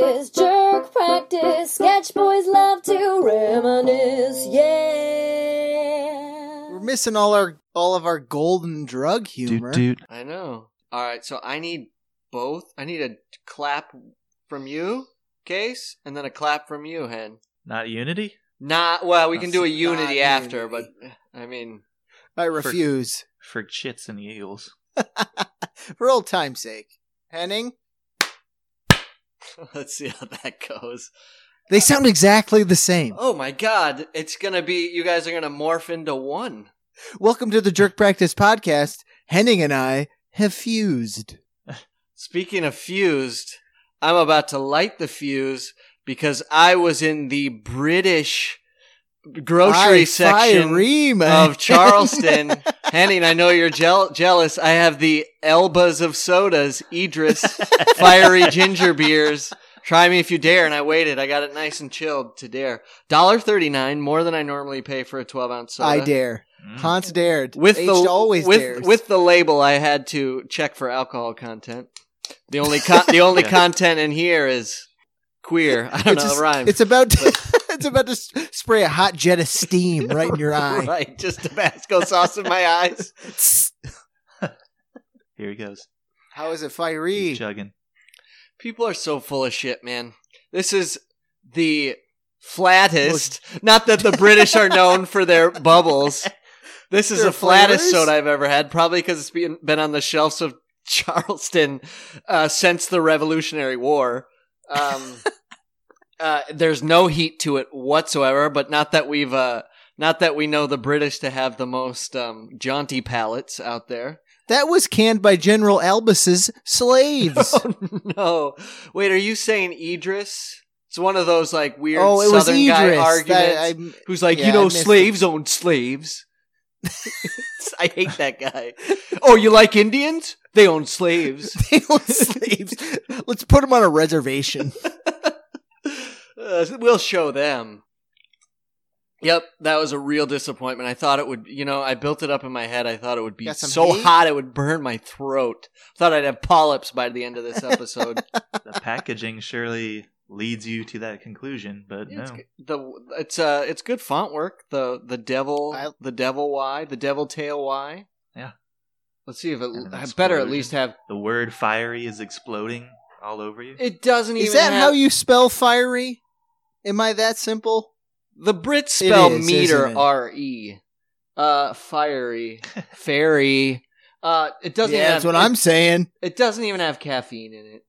practice, jerk practice. Sketch boys love to reminisce, yeah. We're missing all our all of our golden drug humor. Dude, doot. I know. All right, so I need both. I need a clap from you, Case, and then a clap from you, Hen. Not Unity? Not well. We can do a unity after, unity. but I mean, I refuse. For chits and eagles. For old time's sake. Henning? let's see how that goes. They sound exactly the same. Oh my god, it's gonna be. You guys are gonna morph into one. Welcome to the Jerk Practice Podcast. Henning and I have fused. Speaking of fused, I'm about to light the fuse because I was in the British grocery Aye, section fiery, of Charleston. Henning, I know you're jeal- jealous. I have the Elbas of sodas, Idris, fiery ginger beers. Try me if you dare. And I waited. I got it nice and chilled to dare. Dollar thirty nine, more than I normally pay for a twelve ounce soda. I dare. Mm. Hans dared. With H the always with dares. with the label, I had to check for alcohol content. The only con- the only Yeah. content in here is queer. I don't It's know just- rhyme. It's about to, it's about to spray a hot jet of steam right in your eye. right, just Tabasco sauce in my eyes. Here he goes. How is it He's fiery? chugging. People are so full of shit, man. This is the flattest. Not that the British are known for their bubbles. This is Their the flattest flavors? soda I've ever had, probably because it's been, been on the shelves of Charleston uh, since the Revolutionary War. Um, uh, there's no heat to it whatsoever, but not that we've uh, not that we know the British to have the most um, jaunty palates out there. That was canned by General Albus's slaves. Oh no! Wait, are you saying Idris? It's one of those like weird oh, it was Southern Idris. guy arguments. I'm- who's like, yeah, you know, slaves own slaves. I hate that guy. Oh, you like Indians? They own slaves. they own slaves. Let's put them on a reservation. Uh, we'll show them. Yep, that was a real disappointment. I thought it would, you know, I built it up in my head. I thought it would be Got some so hate? hot it would burn my throat. Thought I'd have polyps by the end of this episode. The packaging surely leads you to that conclusion, but Yeah, it's no. good. the it's uh it's good font work. The the devil I- the devil Y the devil tail Y. Yeah. Let's see if it. And an I better at explosion. least have. The word fiery is exploding all over you. It doesn't even. Is that have, how you spell fiery? Am I that simple? The Brits spell is, meter? R E. Uh, fiery, fairy. Uh, it doesn't. yeah, that's have, what it, I'm saying. It doesn't even have caffeine in it.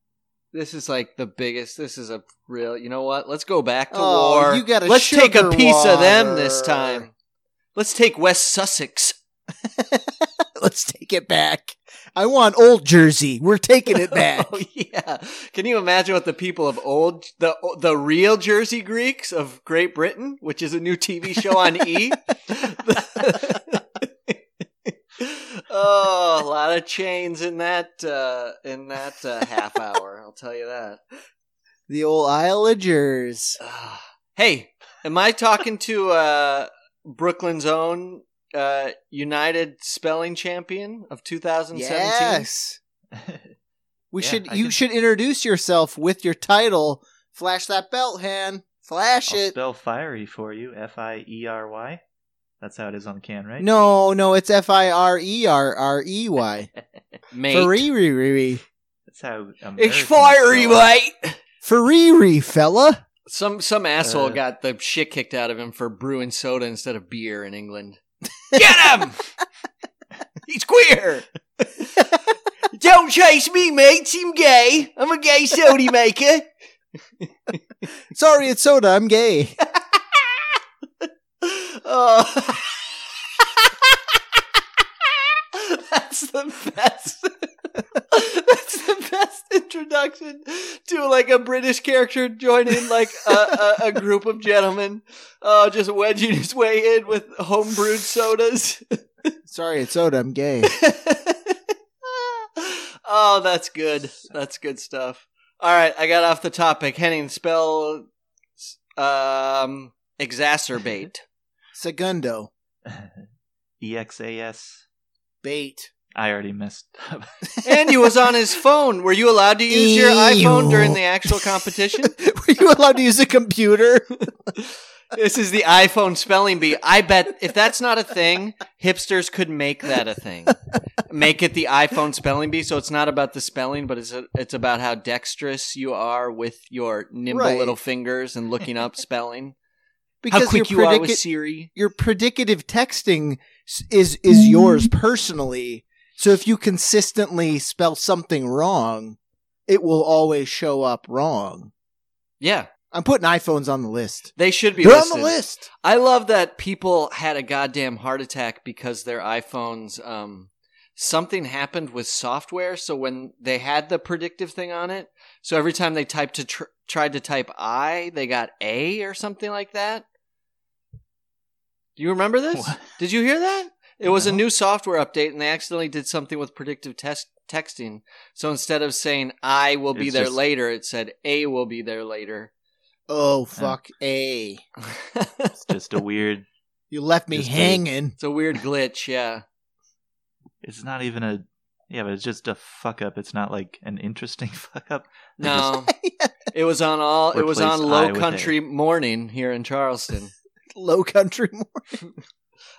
This is like the biggest. This is a real. You know what? Let's go back to Oh, war. you got Let's take a piece of them this time. Let's take West Sussex. Let's take it back. I want old Jersey. We're taking it back. Oh yeah! Can you imagine what the people of old the the real Jersey Greeks of Great Britain, which is a new TV show on E? oh, a lot of chains in that uh, in that uh, half hour. I'll tell you that. the old Isle of Jers. Ah. hey, am I talking to uh, Brooklyn's own uh, United Spelling Champion of 2017? Yes. We Yeah, should I you can- should introduce yourself with your title. Flash that belt, Han. Flash I'll it. spell fiery for you. F I E R Y. That's how it is on the can, right? No, no, it's F I R E R R E Y. Mate. Fariri, That's how. It's Americans fiery, mate. Fariri, fella. Some some asshole Uh, got the shit kicked out of him for brewing soda instead of beer in England. Get him! He's queer. Don't chase me, mates. I'm gay. I'm a gay soda maker. Sorry, it's soda. I'm gay. Oh. That's the best. That's the best introduction to like a British character joining like a, a, a group of gentlemen, uh, just wedging his way in with homebrewed sodas. Sorry, it's soda. I'm gay. oh, that's good. That's good stuff. All right, I got off the topic. Henning, spell um exacerbate. Segundo. E X A S. Bait. I already missed. and he was on his phone. Were you allowed to use your iPhone during the actual competition? Were you allowed to use a computer? this is the iPhone spelling bee. I bet if that's not a thing, hipsters could make that a thing. Make it the iPhone spelling bee, so it's not about the spelling, but it's it's about how dexterous you are with your nimble Right. little fingers and looking up spelling. Because how quick you your, are with Siri. your predicative texting is is mm-hmm. yours personally. So if you consistently spell something wrong, it will always show up wrong. Yeah, I'm putting iPhones on the list. they should be They're listed. on the list. I love that people had a goddamn heart attack because their iPhones um something happened with software so when they had the predictive thing on it so every time they typed to tr- tried to type i they got a or something like that do you remember this What? did you hear that it was a new software update and they accidentally did something with predictive test texting so instead of saying i will be It's there just- later it said a will be there later Oh fuck a! It's just a weird. You left me Just a- hanging. it's a weird glitch yeah It's not even a. Yeah, but it's just a fuck up. It's not like an interesting fuck up. They No, it was on all. It was Replace on I Low with Country Morning here in Charleston. Low country more.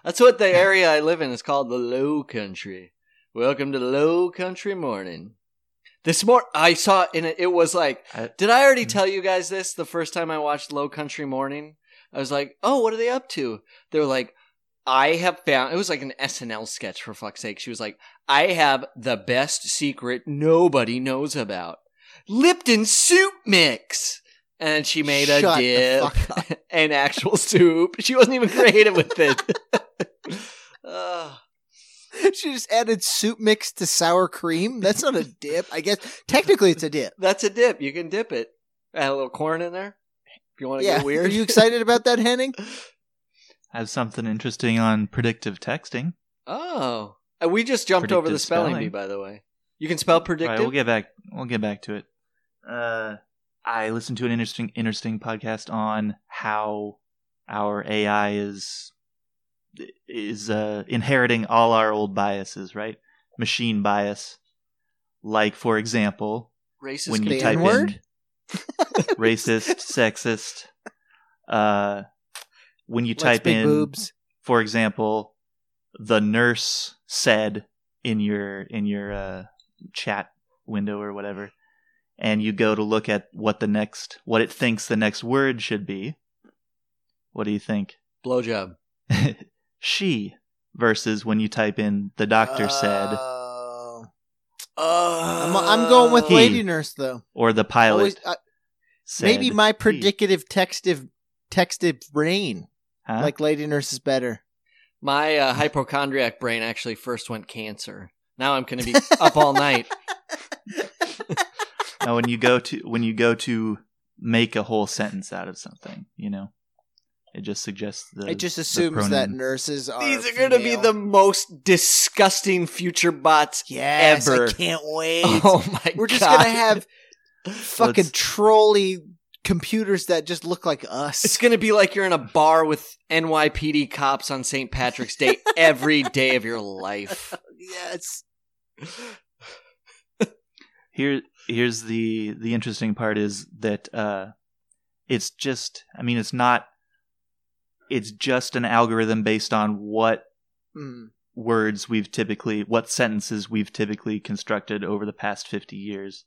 That's what the area I live in is called the Low Country. Welcome to Low Country Morning. This morning I saw in it. It was like, I- did I already Mhm. tell you guys this the first time I watched Low Country Morning? I was like, oh, what are they up to? They were like, I have found. It was like an SNL sketch for fuck's sake. She was like, I have the best secret nobody knows about. Lipton soup mix. And she made a Shut the dip fuck and actual soup. She wasn't even creative with it. Ugh. she just added soup mix to sour cream. That's not a dip. I guess technically it's a dip. that's a dip. You can dip it. Add a little corn in there. If you want to Yeah. get weird. Are you excited about that, Henning? I have something interesting on predictive texting. Oh. Uh, We just jumped over the spelling, spelling. bee, by the way. You can spell predictive? Right, we'll get back. We'll get back to it. Uh, I listened to an interesting, interesting podcast on how our AI is is uh, inheriting all our old biases, right? Machine bias, like for example, Racist when you type N-word? in racist, sexist. Uh, when you type in, boobs. for example, the nurse said in your in your uh, chat window or whatever, and you go to look at what the next what it thinks the next word should be. What do you think? Blowjob. she versus when you type in the doctor said Oh. Oh. I'm, I'm going with He. lady nurse though. or the pilot Always, uh, said. maybe my predicative textive textive brain Huh? like lady nurse is better. My uh, hypochondriac brain actually first went cancer. Now I'm going to be up all night. Now, when you go to when you go to make a whole sentence out of something, you know, it just suggests the. it just the assumes that nurses are. These are going to be the most disgusting future bots yes. ever. I can't wait. Oh, oh my god. We're just gonna have Well, fucking it's- trolley computers that just look like us. It's going to be like you're in a bar with NYPD cops on St. Patrick's Day every day of your life. yes. Here, here's the the interesting part is that uh, it's just. I mean, it's not. It's just an algorithm based on what Mm. words we've typically, what sentences we've typically constructed over the past fifty years,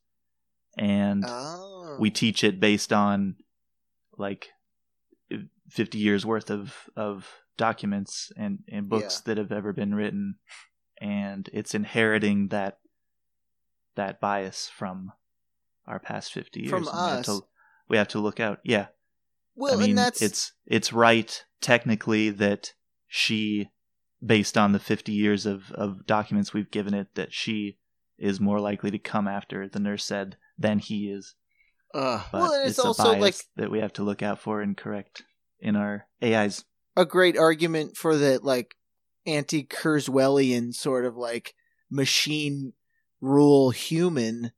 and Oh. we teach it based on like 50 years worth of of documents and and books that have ever been written and it's inheriting that that bias from our past 50 years From and we have us. to, we have to look out yeah well, i mean and that's it's it's right technically that she based on the 50 years of of documents we've given it that she is more likely to come after the nurse said than he is Ugh. but Well, and it's, it's a also, bias like- that we have to look out for and correct in our AIs. a great argument for the like anti Kurzweilian sort of like machine rule human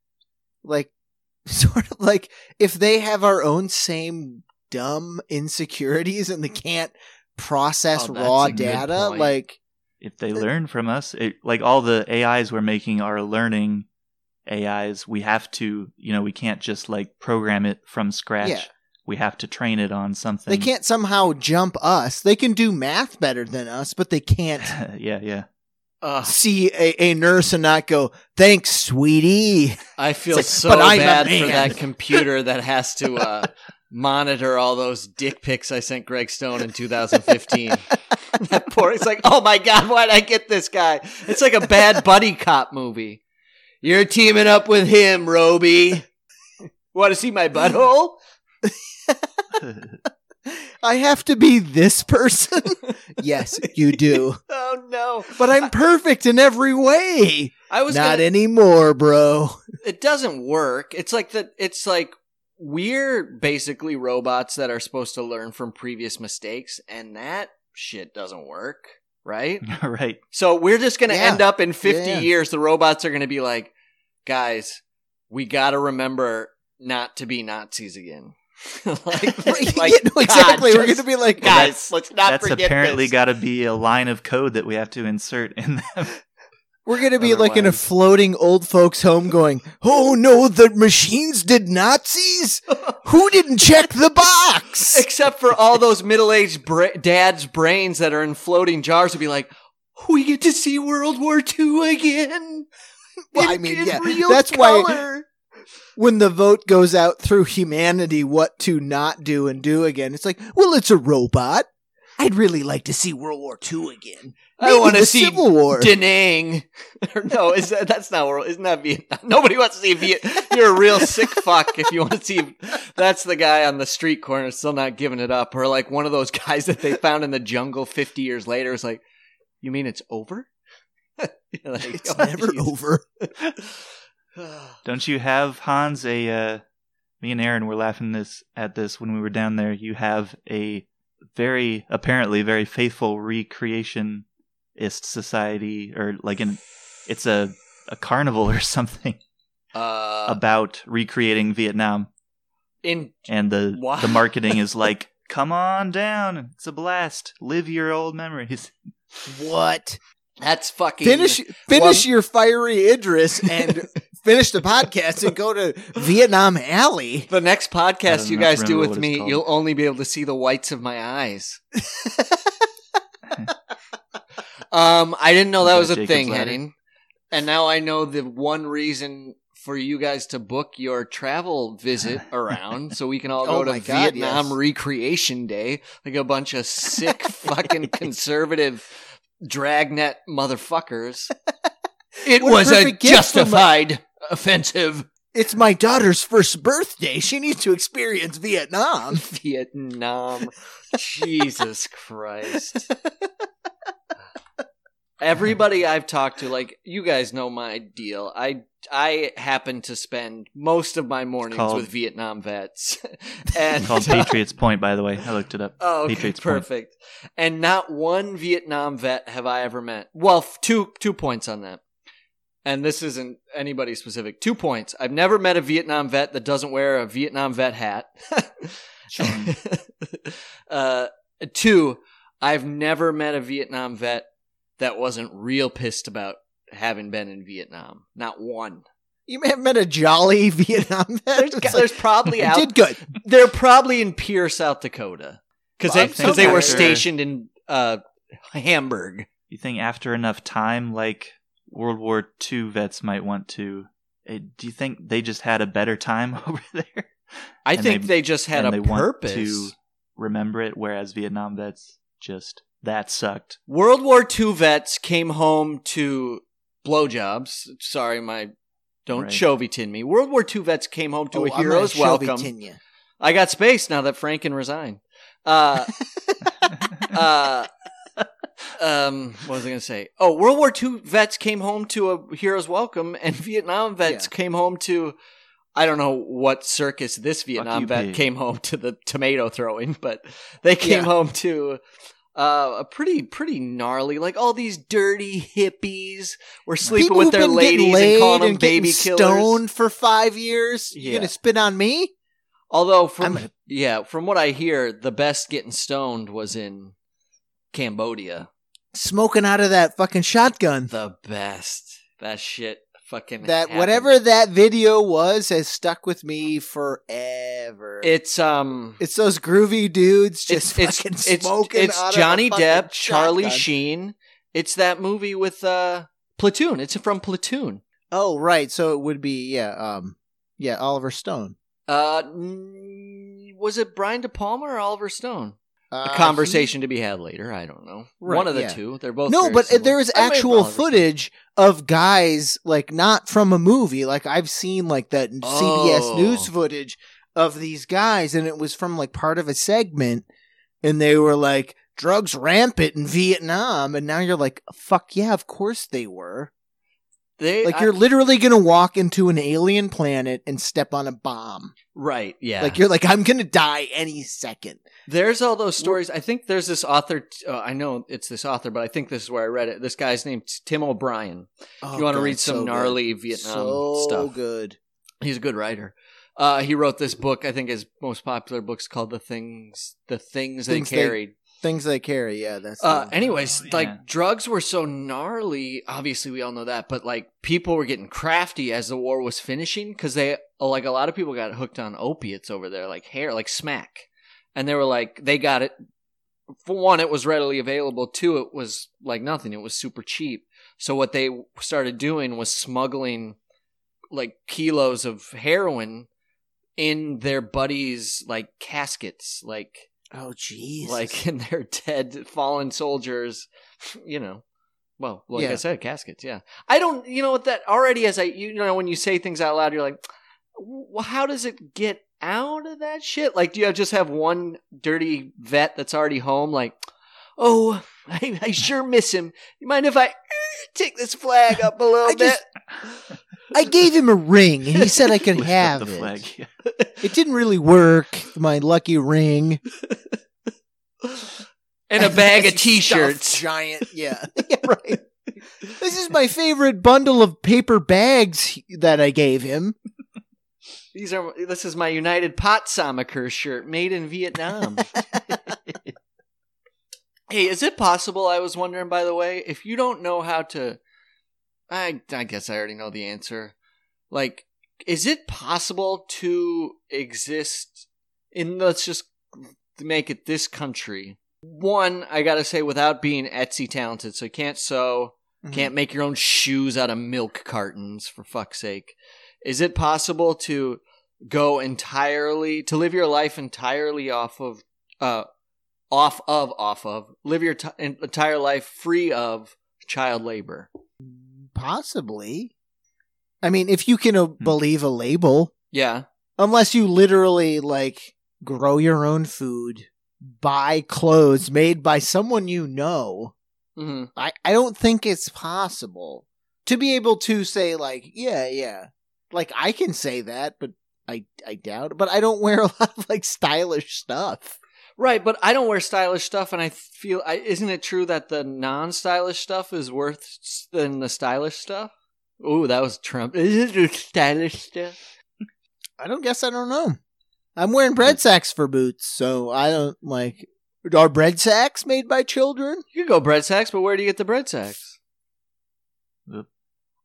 like sort of like if they have our own same dumb insecurities and they can't process Oh, raw data like if they learn from us, it, like all the AIs we're making are learning AIs. We have to, you know, we can't just like program it from scratch. Yeah. We have to train it on something. They can't somehow jump us. They can do math better than us, but they can't yeah, yeah. Ugh, see a, a nurse and not go, "Thanks, sweetie." I feel like, so "But I'm a bad for that computer that has to uh, monitor all those dick pics I sent Greg Stone in 2015. that poor, it's like, oh my god, why'd I get this guy? It's like a bad buddy cop movie. You're teaming up with him, Roby. Want to see my butthole? I have to be this person. yes, you do. Oh no! But I'm perfect in every way. I was Not gonna, anymore, bro. it doesn't work. It's like that. It's like we're basically robots that are supposed to learn from previous mistakes, and that shit doesn't work, right? right. So we're just gonna Yeah. end up in fifty Yeah. years. The robots are gonna be like, guys, we got to remember not to be Nazis again. like, like, Yeah, no, exactly. God, We're going to be like, guys, let's not That's forget apparently got to be a line of code that we have to insert in them. we're going to be like in a floating old folks' home going, oh no, the machines did Nazis? Who didn't check the box? Except for all those middle-aged bra- dads' brains that are in floating jars, would be like, we get to see World War II again. Well, I mean, in yeah, real that's why- color." When the vote goes out through humanity what to not do and do again. It's like, well, it's a robot. I'd really like to see World War II again. I Maybe want to see Civil War. Da Nang. No, is that that's not world? Isn't that Vietnam? Nobody wants to see Viet. You're a real sick fuck if you want to see. That's the guy on the street corner still not giving it up, or like one of those guys that they found in the jungle 50 years later. Is like, you mean it's over? Like, it's "Oh, never geez." over. Don't you have Hans a? Uh, me and Aaron were laughing this at this when we were down there. You have a very apparently very faithful recreationist society, or like an it's a a carnival or something Uh, about about recreating Vietnam, in and the What? the marketing is like, "Come on down, it's a blast, live your old memories." What? that's fucking Finish finish Well- your fiery Idris and finish the podcast and go to Vietnam Alley. The next podcast you guys do with me, you'll only be able to see the whites of my eyes. um, I didn't know that was that a Jacob's thing, ladder? Henning. And now I know the one reason for you guys to book your travel visit around so we can all go Oh to God, Vietnam yes. Recreation Day like a bunch of sick fucking conservative dragnet motherfuckers. It What was a perfect gift my- justified offensive It's my daughter's first birthday. She needs to experience Vietnam. Vietnam. Jesus Christ. Everybody I've talked to, like you guys know my deal. I I happen to spend most of my mornings called- with Vietnam vets, and called Patriots Point, by the way. I looked it up. Oh, okay, Patriots Point. perfect. And not one Vietnam vet have I ever met. Well, f- two two points on that. And this isn't anybody specific. Two points. I've never met a Vietnam vet that doesn't wear a Vietnam vet hat. uh, two, I've never met a Vietnam vet that wasn't real pissed about having been in Vietnam. Not one. You may have met a jolly Vietnam vet. There's, It's there's like, probably out did good. they're probably in Pierre, South Dakota, because Well, they I'm because they were stationed in uh, Hamburg. You think after enough time, like World War II vets might want to? eh, Do you think they just had a better time over there? I And think they- they, just had and a they want purpose. to remember it, whereas Vietnam vets just that sucked. World War II vets came home to blowjobs. Sorry, my don't Right. Chovy-tin me. World War II vets came home to Oh, a I'm hero's welcome. Chovy-tin. I got space now that Franken resign. Uh, uh, um, what was I going to say? Oh, World War II vets came home to a hero's welcome, and Vietnam vets Yeah. came home to. I don't know what circus this Vietnam vet came home to the tomato throwing, but they came Yeah. home to uh, a pretty pretty gnarly, like all these dirty hippies were sleeping People with their ladies and calling them and getting baby killers. stoned for five years. You Yeah. gonna spit on me? Although from a- yeah, from what I hear, the best getting stoned was in Cambodia. smoking out of that fucking shotgun. The best. That shit fucking That happened. whatever that video was has stuck with me forever. It's um it's those groovy dudes it's just it's fucking it's, smoking. it's out of a Johnny Depp, Charlie shotgun. Sheen. It's that movie with uh Platoon. It's from Platoon. Oh right, so it would be yeah, um, yeah, Oliver Stone. Uh was it Brian De Palma or Oliver Stone? Uh, A conversation to be had later. I don't know. Right, One of the yeah. two. They're both No, but similar. there is I may have actual footage of guys like not from a movie. Like I've seen like that CBS Oh. News footage of these guys, and it was from like part of a segment, and they were like drugs rampant in Vietnam, and now you're like, fuck yeah, of course they were. They Like I- you're literally gonna walk into an alien planet and step on a bomb. right. Yeah. Like you're like, I'm gonna die any second. There's all those stories. I think there's this author. Uh, I know it's this author, but I think this is where I read it. This guy's named Tim O'Brien. Oh, you want to read some so good. gnarly Vietnam so stuff, good. he's a good writer. Uh, he wrote this book. I think his most popular book's called "The Things." The things, Things they They- carried. Things they carry, yeah. That's Uh, the- anyways, Oh, yeah. like drugs were so gnarly. Obviously, we all know that, but like people were getting crafty as the war was finishing because they like a lot of people got hooked on opiates over there, like hair, like smack, and they were like they got it. For one, it was readily available. Two, it was like nothing. It was super cheap. So what they started doing was smuggling like kilos of heroin in their buddies' like caskets, like oh jeez, like in their dead fallen soldiers you know. Well like i said caskets yeah. I don't you know what that already as i you know when you say things out loud you're like well how does it get out of that shit? Like do you just have one dirty vet that's already home like oh i, I sure miss him. You mind if i eh, take this flag up a little bit just- I gave him a ring, and he said I could Lift up have the it. flag. It didn't really work. My lucky ring and a bag of t-shirts giant. Yeah, yeah, right. This is my favorite bundle of paper bags that I gave him. These are this is my United Pot Samaker shirt made in Vietnam. hey, is it possible? I was wondering, by the way, if you don't know how to, I I guess I already know the answer. Like, is it possible to exist in let's just make it this country? One, I gotta say, without being Etsy talented, so you can't sew, can't make your own shoes out of milk cartons, for fuck's sake. Is it possible to go entirely to live your life entirely off of uh off of off of live your t- entire life free of child labor? Possibly. I mean, if you can uh, believe a label, Yeah. unless you literally like grow your own food, buy clothes made by someone you know. hmm I, I don't think it's possible to be able to say like yeah yeah like I can say that but I I doubt it. but I don't wear a lot of like stylish stuff Right, but I don't wear stylish stuff, and I feel I, isn't it true that the non-stylish stuff is worth than the stylish stuff? Ooh, that was Trump. Is it stylish stuff? I don't guess I don't know I'm wearing bread sacks for boots so I don't like are bread sacks made by children You could go bread sacks, but where do you get the bread sacks? Oop.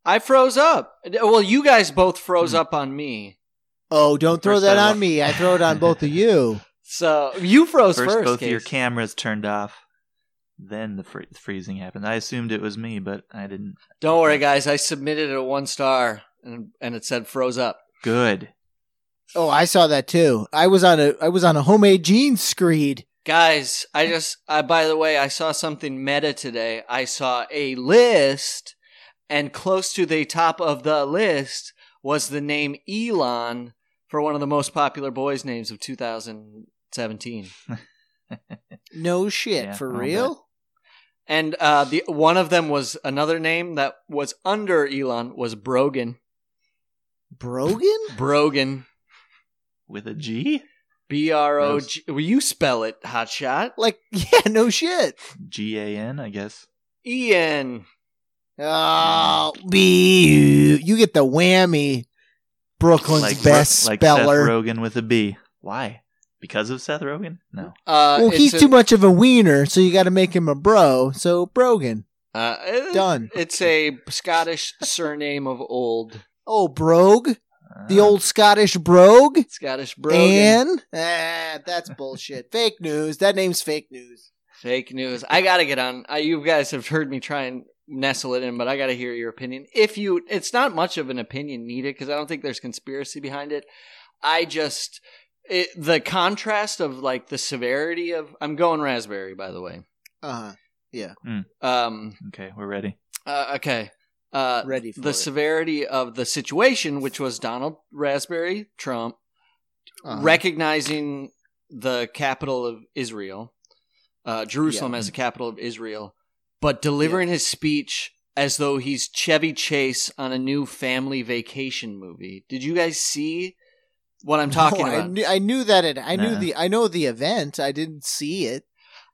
I froze up. Well, you guys both froze Hmm. up on me. oh don't throw First that on wa- me I throw it on both of you So you froze First, first. both of your cameras turned off. Then the free- freezing happened. I assumed it was me, but I didn't. Don't worry, guys. I submitted it a one star, and and it said froze up. Good. oh I saw that too I was on a I was on a homemade jeans screed Guys, I just, I, by the way, I saw something meta today. I saw a list, and close to the top of the list was the name Elon for one of the most popular boys' names of 2017. no shit Yeah, for I'll real And uh, the one of them was another name that was under Elon was Brogan. Brogan Brogan. With a G? B R O G. Will you spell it, hotshot? like yeah no shit G A N, I guess. Ian. Oh, be you get the whammy. Brooklyn's Like, best like speller. Seth Rogen with a B. Why? Because of Seth Rogen? No. Uh, well, he's a- too much of a wiener, so you got to make him a bro. So Brogan, Uh, eh, done. It's a Scottish surname of old. Oh, Brogue, the Ah. old Scottish Brogue, Scottish Brogan. and ah, that's bullshit. fake news. That name's fake news. Fake news. I gotta get on. I, you guys have heard me try and nestle it in, but I gotta hear your opinion. If you, it's not much of an opinion needed because I don't think there's conspiracy behind it. I just it, the contrast of like the severity of. I'm going raspberry, by the way. Uh huh. Yeah um. Okay, we're ready. Uh, okay. Uh, Ready for the it. severity of the situation, which was Donald Raspberry Trump Uh-huh. recognizing the capital of Israel, uh, Jerusalem Yeah. as the capital of Israel, but delivering his speech as though he's Chevy Chase on a new family vacation movie. Did you guys see what I'm talking No, I about? knew, I knew that it. I knew the. I know the event. I didn't see it.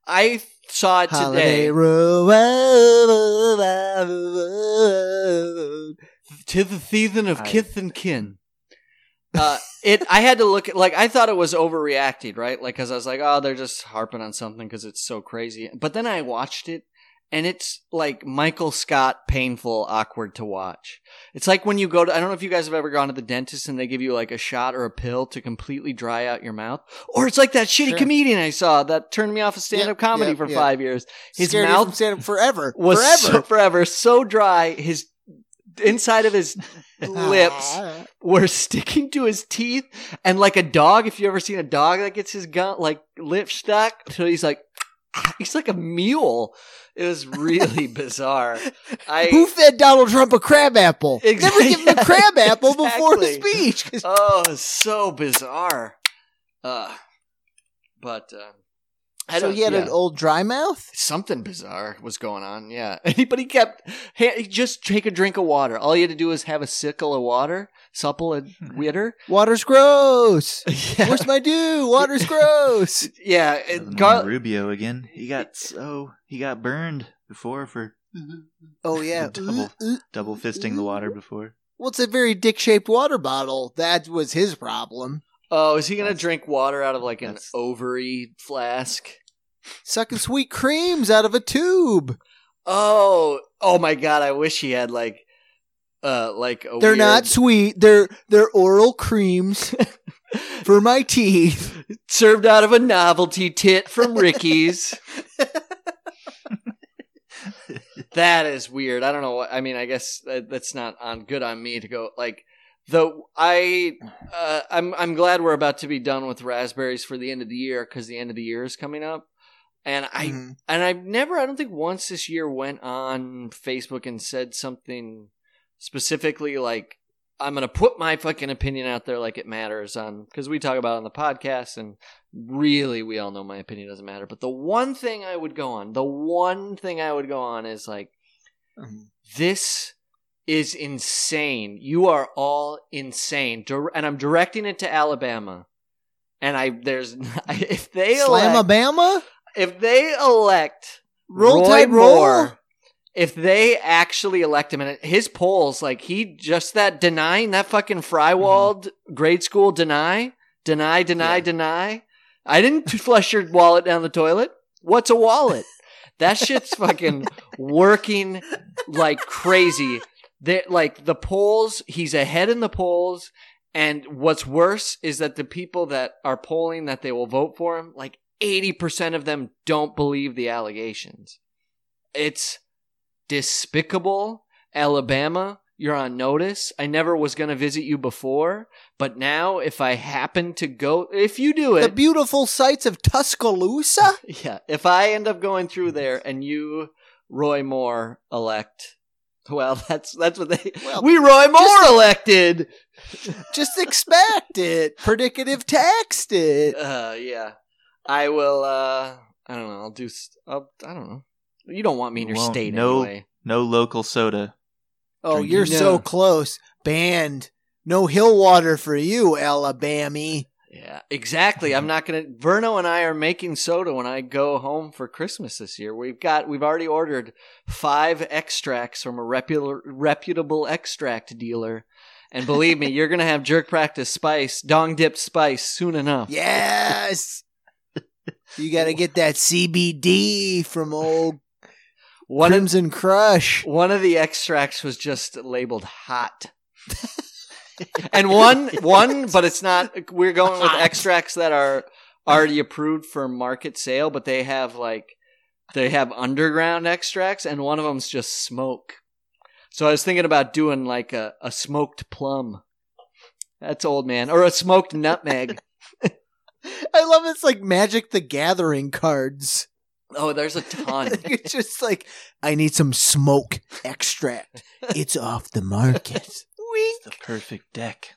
I saw it Holiday today. Road. to the season of I- kith and kin. Uh, it. I had to look at like I thought it was overreacted, right? Like because I was like, oh, they're just harping on something because it's so crazy. But then I watched it, and it's like Michael Scott, painful, awkward to watch. It's like when you go to. I don't know if you guys have ever gone to the dentist and they give you like a shot or a pill to completely dry out your mouth, or it's like that shitty Sure. comedian I saw that turned me off of stand up Yep, comedy yep, for yep. five years. His Scared mouth stand-up forever. was forever. so, forever so dry. His inside of his ah. lips were sticking to his teeth, and like a dog. If you ever seen a dog that gets his gun like lip stuck, so he's like, he's like a mule. It was really bizarre. I Who fed Donald Trump a crab apple? Never give him a crab apple before the speech. oh, so bizarre. Uh, but uh, so don't. he had yeah. an old dry mouth. Something bizarre was going on. Yeah, anybody kept hey, just take a drink of water. All you had to do was have a sickle of water, supple and hmm. witter. Water's gross. Yeah, Where's my dew? Water's gross. yeah. Another It, Gar- Rubio again. He got so he got burned before for Oh yeah, Double. Double fisting the water before. Well, it's a very dick-shaped water bottle. That was his problem. oh, is he gonna That's- drink water out of like an ovary flask? Sucking sweet creams out of a tube. Oh, oh my god! I wish he had like, uh, like a They're weird- not sweet. They're they're oral creams for my teeth. served out of a novelty tit from Ricky's. that is weird. I don't know I mean. I guess that, that's not on good on me to go like. Though I, uh, I'm I'm glad we're about to be done with raspberries for the end of the year because the end of the year is coming up, and I Mhm. and I've never I don't think once this year went on Facebook and said something specifically like I'm gonna put my fucking opinion out there like it matters on because we talk about it on the podcast and really we all know my opinion doesn't matter. But the one thing I would go on, the one thing I would go on is like Mhm. this is insane. You are all insane, Dir- and I'm directing it to Alabama. And I there's if they elect, Slamabama. If they elect Roll Roy Tide roll. Moore, if they actually elect him, and his polls, like he just that denying that fucking Frywald grade school deny, deny, deny, Yeah. deny. I didn't flush your wallet down the toilet. What's a wallet? That shit's fucking working like crazy. They like the polls. He's ahead in the polls. And what's worse is that the people that are polling that they will vote for him, like 80% of them don't believe the allegations. It's despicable. Alabama, you're on notice. I never was going to visit you before, but now if I happen to go, if you do it. The beautiful sights of Tuscaloosa. yeah, if I end up going through there and you, Roy Moore, elect, well, that's that's what they. Well, we Roy Moore just- elected. Just expect it. Predicative text it. Uh, yeah, I will. uh I don't know. I'll do. st- I'll, I don't know. You don't want me in your Won't- state no. anyway. No local soda. Oh, Drinking. you're so No. close. Banned. No hill water for you, Alabama. Yeah, exactly. I'm not gonna. Verno and I are making soda when I go home for Christmas this year. We've got. We've already ordered five extracts from a reputable reputable extract dealer, And believe me, you're gonna have jerk practice spice, dong dipped spice soon enough. Yes. You got to get that CBD from old One of, Crimson Crush. one of the extracts was just labeled hot. and one one, but it's not we're going with extracts that are already approved for market sale, but they have like they have underground extracts and one of them's just smoke. So I was thinking about doing like a, a smoked plum. That's old man. Or a smoked nutmeg. I love it's like Magic the Gathering cards. Oh, there's a ton. it's just like I need some smoke extract. It's off the market. It's the perfect deck.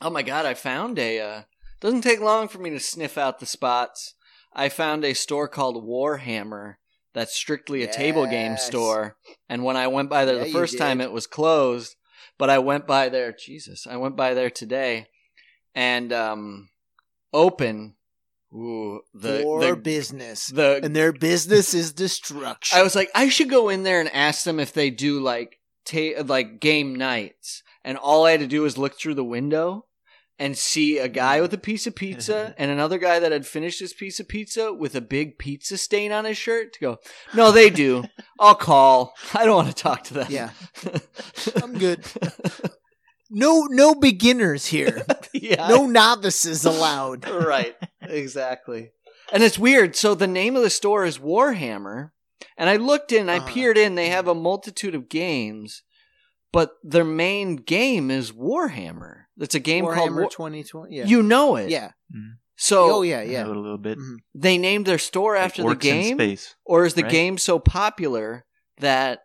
Oh my god, I found a uh doesn't take long for me to sniff out the spots. I found a store called Warhammer that's strictly a table game store. And when I went by there Yeah, the first time it was closed, but I went by there Jesus, I went by there today and um open ooh the For the, business. the and their business is destruction. I was like, I should go in there and ask them if they do like ta- like game nights. And all I had to do was look through the window and see a guy with a piece of pizza and another guy that had finished his piece of pizza with a big pizza stain on his shirt to go, no, they do. I'll call. I don't want to talk to them. Yeah. I'm good. No no beginners here. yeah. No novices allowed. right. Exactly. And it's weird. So the name of the store is Warhammer. And I looked in, I Uh-huh. peered in, they have a multitude of games, but their main game is Warhammer. It's a game called Warhammer War- 2020. Yeah. You know it. yeah. So oh yeah, yeah. a little bit. Mhm. they named their store Like after the orcs in game? space. Or is the right? game so popular that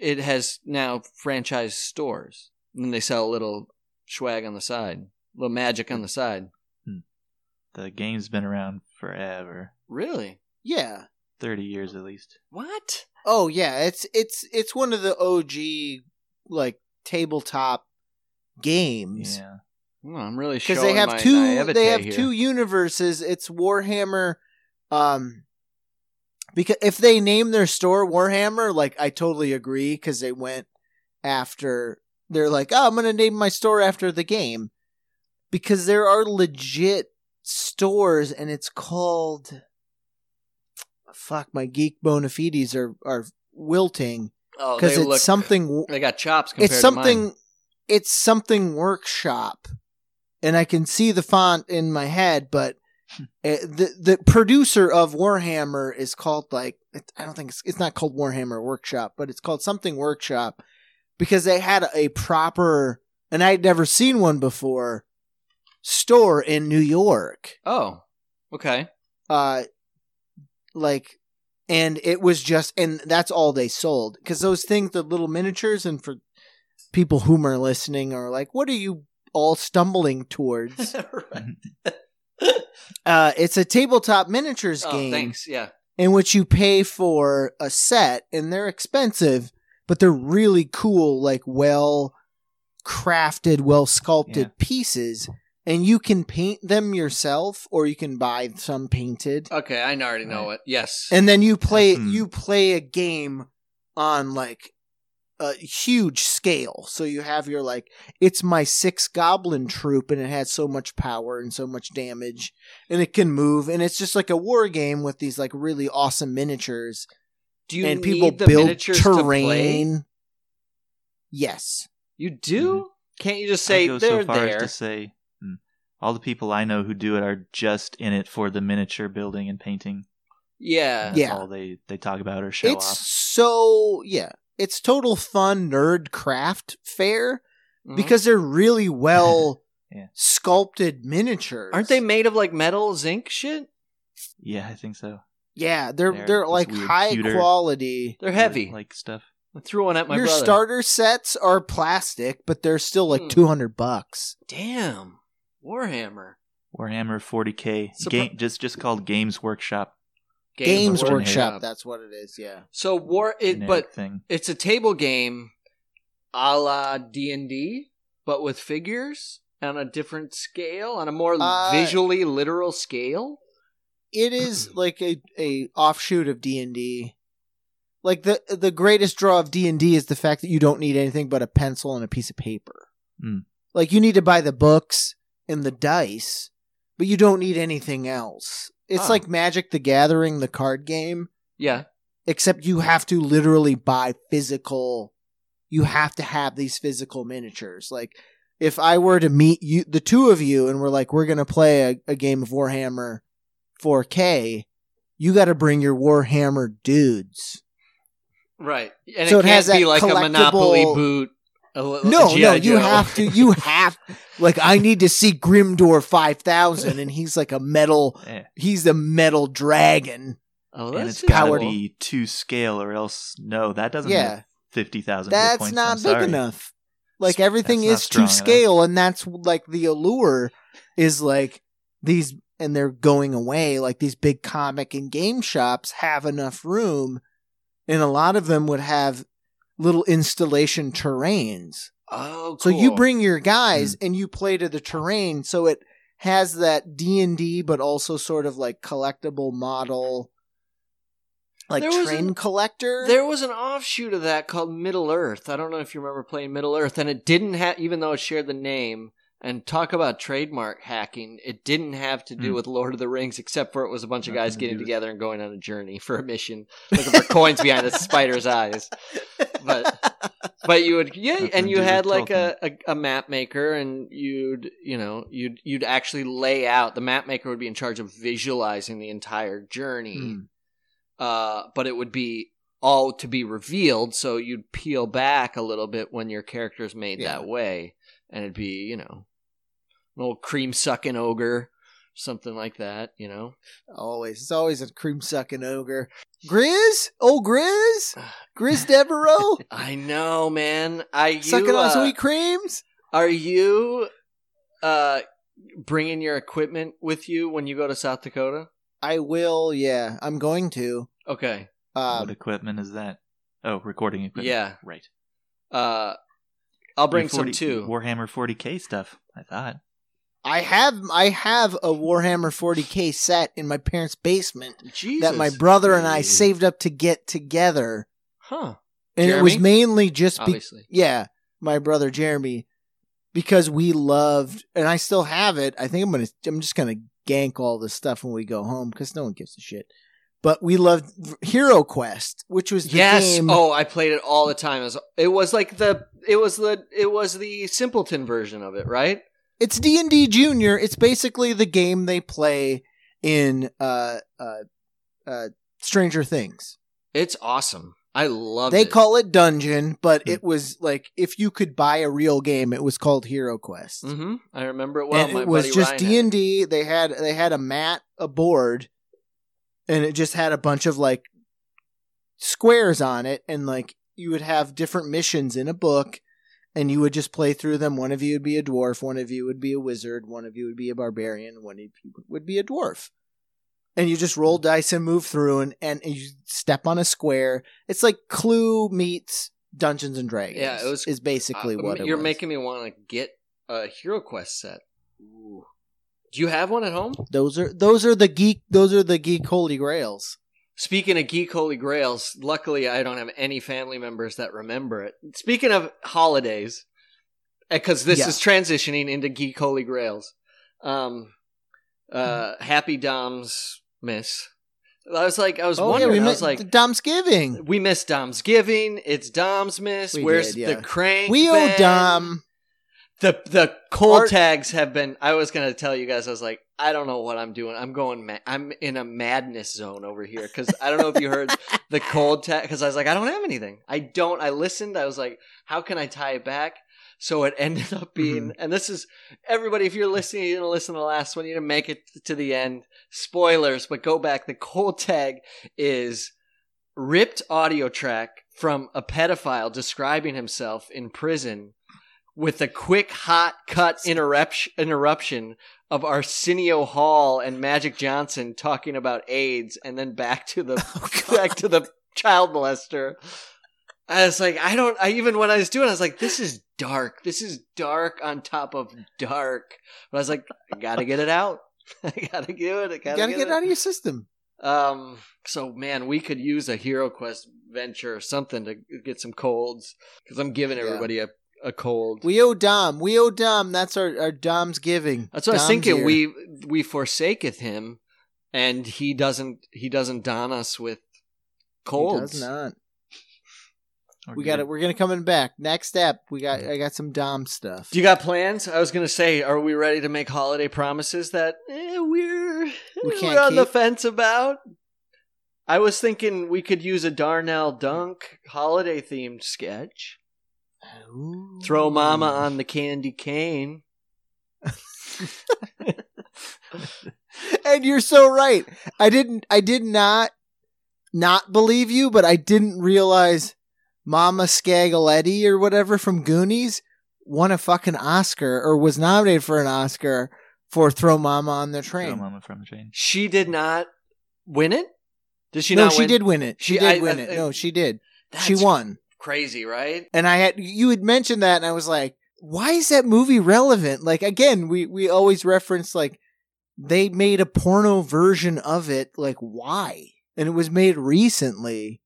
it has now franchise stores? And then they sell a little swag on the side, a little magic on the side. The game's been around forever. Really? Yeah. 30 years at least. What? Oh yeah, it's it's it's one of the OG like tabletop games. Yeah. Oh, I'm really sure because they have two they have here. two universes it's warhammer um because if they name their store warhammer like i totally agree because they went after they're like oh i'm gonna name my store after the game because there are legit stores and it's called fuck my geek bona fides are are wilting Oh, because they it's look- something They got chops. Compared it's To mine. something it's something workshop and i can see the font in my head but uh, the the producer of warhammer is called like it- i don't think it's, it's not called warhammer workshop but it's called something workshop because they had a proper and i'd never seen one before store in new york Oh, okay. uh like and it was just and that's all they sold because those things the little miniatures and for people whom are listening are like what are you all stumbling towards uh it's a tabletop miniatures Oh, game thanks. Yeah. in which you pay for a set and they're expensive but they're really cool like well crafted well sculpted Yeah. pieces and you can paint them yourself or you can buy some painted Okay, I already know it. Yes. and then you play Hmm. you play a game on like a huge scale so you have your like it's my six goblin troop and it has so much power and so much damage and it can move and it's just like a war game with these like really awesome miniatures do you and people need the build miniatures to play? terrain yes You do? Can't you just I'd say go they're so far there? as to say hmm, all the people I know who do it are just in it for the miniature building and painting. yeah. That's Yeah. all they, they talk about or show it's off. so yeah it's total fun nerd craft fair Mhm. because they're really well Yeah. sculpted miniatures aren't they made of like metal zinc shit? Yeah, I think so. Yeah, they're They're they're like weird high pewter- quality. They're heavy. Like stuff. I threw one at my Your brother. starter sets are plastic, but they're still like Hmm. two hundred bucks. Damn. Warhammer. Warhammer 40k. Surpri- Game, just just called Games Workshop. Games Workshop. Workshop, that's what it is. Yeah, So war it but thing. it's a table game a la D&D but with figures on a different scale on a more Uh, visually literal scale. It is like a a offshoot of D and D. Like the the greatest draw of D and D is the fact that you don't need anything but a pencil and a piece of paper. Mm. Like you need to buy the books and the dice, but you don't need anything else. It's Oh. like Magic the Gathering, the card game, Yeah. except you have to literally buy physical. You have to have these physical miniatures. Like if I were to meet you, the two of you, and we're like, we're gonna play a, a game of Warhammer 4K, you got to bring your Warhammer dudes. Right. And So it it has can't be that like a Monopoly boot. a a No, no, G.I. you have to. You have like I need to see Grimdor five thousand, and he's like a metal. Eh. He's a metal dragon. Oh, and that's it's got to powered- be to scale, or else no, that doesn't Yeah. fifty thousand. That's points. not I'm big sorry. enough. Like everything not is strong to enough. scale, and that's like the allure is like these, and they're going away. Like these big comic and game shops have enough room, and a lot of them would have little installation terrains. Oh, So you bring your guys hmm. and you play to the terrain, so it has that D and D, but also sort of like collectible model, like There train an- collector. There was an offshoot of that called Middle Earth. I don't know if you remember playing Middle Earth, and it didn't have, even though it shared the name. And talk about trademark hacking. It didn't have to do Hmm. with Lord of the Rings, except for it was a bunch of guys getting together and going on a journey for a mission, looking for coins behind a spider's eyes. But but you would yeah, Nothing and you had like a, a a map maker, and you'd you know you'd you'd actually lay out. The map maker would be in charge of visualizing the entire journey Hmm. uh, but it would be all to be revealed. So you'd peel back a little bit when your character's made Yeah. that way, and it'd be you know, an old cream sucking ogre, something like that. You know, Always, it's always a cream sucking ogre. Grizz, oh Grizz, Grizz Devereaux, I know, man. I you, sucking on uh, sweet creams. Are you uh bringing your equipment with you when you go to South Dakota? I will. Yeah, I'm going to. Okay. Um, what equipment is that? Oh, recording equipment. Yeah. right. Uh, I'll bring Your some too. Warhammer 40k stuff. I thought. I have I have a Warhammer 40k set in my parents' basement Jesus. that my brother and I saved up to get together, Huh. and it was mainly just be- Obviously. yeah, my brother Jeremy, because we loved, and I still have it. I think I'm gonna, I'm just gonna gank all this stuff when we go home because no one gives a shit. But we loved Hero Quest, which was the yes. game. Oh, I played it all the time. It was, it was like the it was the it was the simpleton version of it, right? It's D and D Junior. It's basically the game they play in uh, uh, uh, Stranger Things. It's awesome. I love it. They it. call it Dungeon, but Hmm. it was like if you could buy a real game, it was called Hero Quest. hmm I remember it well. and it was just D and D. They had they had a mat, a board, and it just had a bunch of like squares on it, and like you would have different missions in a book, and you would just play through them. One of you would be a dwarf, one of you would be a wizard, one of you would be a barbarian, one of you would be a dwarf. And you just roll dice and move through, and, and you step on a square. It's like Clue meets Dungeons and Dragons. Yeah, it was- is basically Uh, what it You're was. making me want to get a Hero Quest set. Ooh. Do you have one at home? Those are those are the geek those are the geek holy grails. Speaking of Geek Holy Grails, luckily I don't have any family members that remember it. Speaking of holidays, because this Yeah. is transitioning into Geek Holy Grails, um, uh, Happy Dom's Miss. I was like, I was Oh yeah, wondering. we I missed was like, Domsgiving. we missed Dom's Giving. It's Dom's Miss. We Where's did, yeah. the crank? We owe band? Dom. The the cold Art- tags have been. I was gonna tell you guys. I was like, I don't know what I'm doing. I'm going. Ma- I'm in a madness zone over here because I don't know if you heard the cold tag. Because I was like, I don't have anything. I don't. I listened. I was like, how can I tie it back? So it ended up being. Mm-hmm. And this is everybody. If you're listening, you didn't listen to the last one. You didn't make it to the end. Spoilers, but go back. The cold tag is ripped audio track from a pedophile describing himself in prison with a quick hot cut interruption interruption of Arsenio Hall and Magic Johnson talking about AIDS and then back to the Oh, back to the child molester. I was like, I don't I even when I was doing it, I was like, this is dark. This is dark on top of dark. But I was like, I gotta get it out. I gotta do it. I gotta, gotta get, get it out of your system. um. So man, we could use a Hero Quest venture or something to get some colds because I'm giving Yeah. everybody a, a cold. We owe Dom. We owe Dom. That's our, our Dom's giving. That's what I was thinking. here. We we forsaketh him, and he doesn't he doesn't don us with He colds. does not. Or We got it. We're gonna coming back. Next step. We got. I got some Dom stuff. Do you got plans? I was gonna say, are we ready to make holiday promises that eh, we're We can't we're on the fence about? I was thinking we could use a Darnell Dunk holiday themed sketch. Throw Mama on the candy cane. and you're so right. I didn't. I did not not believe you, but I didn't realize Mama Scagaletti or whatever from Goonies won a fucking Oscar or was nominated for an Oscar for Throw Mama on the Train. Throw Train. Mama from the train. She did not win it. Did she no, not? she win? did win it. She, She- did I- win I- it. No, she did. She won. Crazy, right? And I had you had mentioned that, and I was like, why is that movie relevant? Like again, we we always reference like they made a porno version of it. Like why? And it was made recently,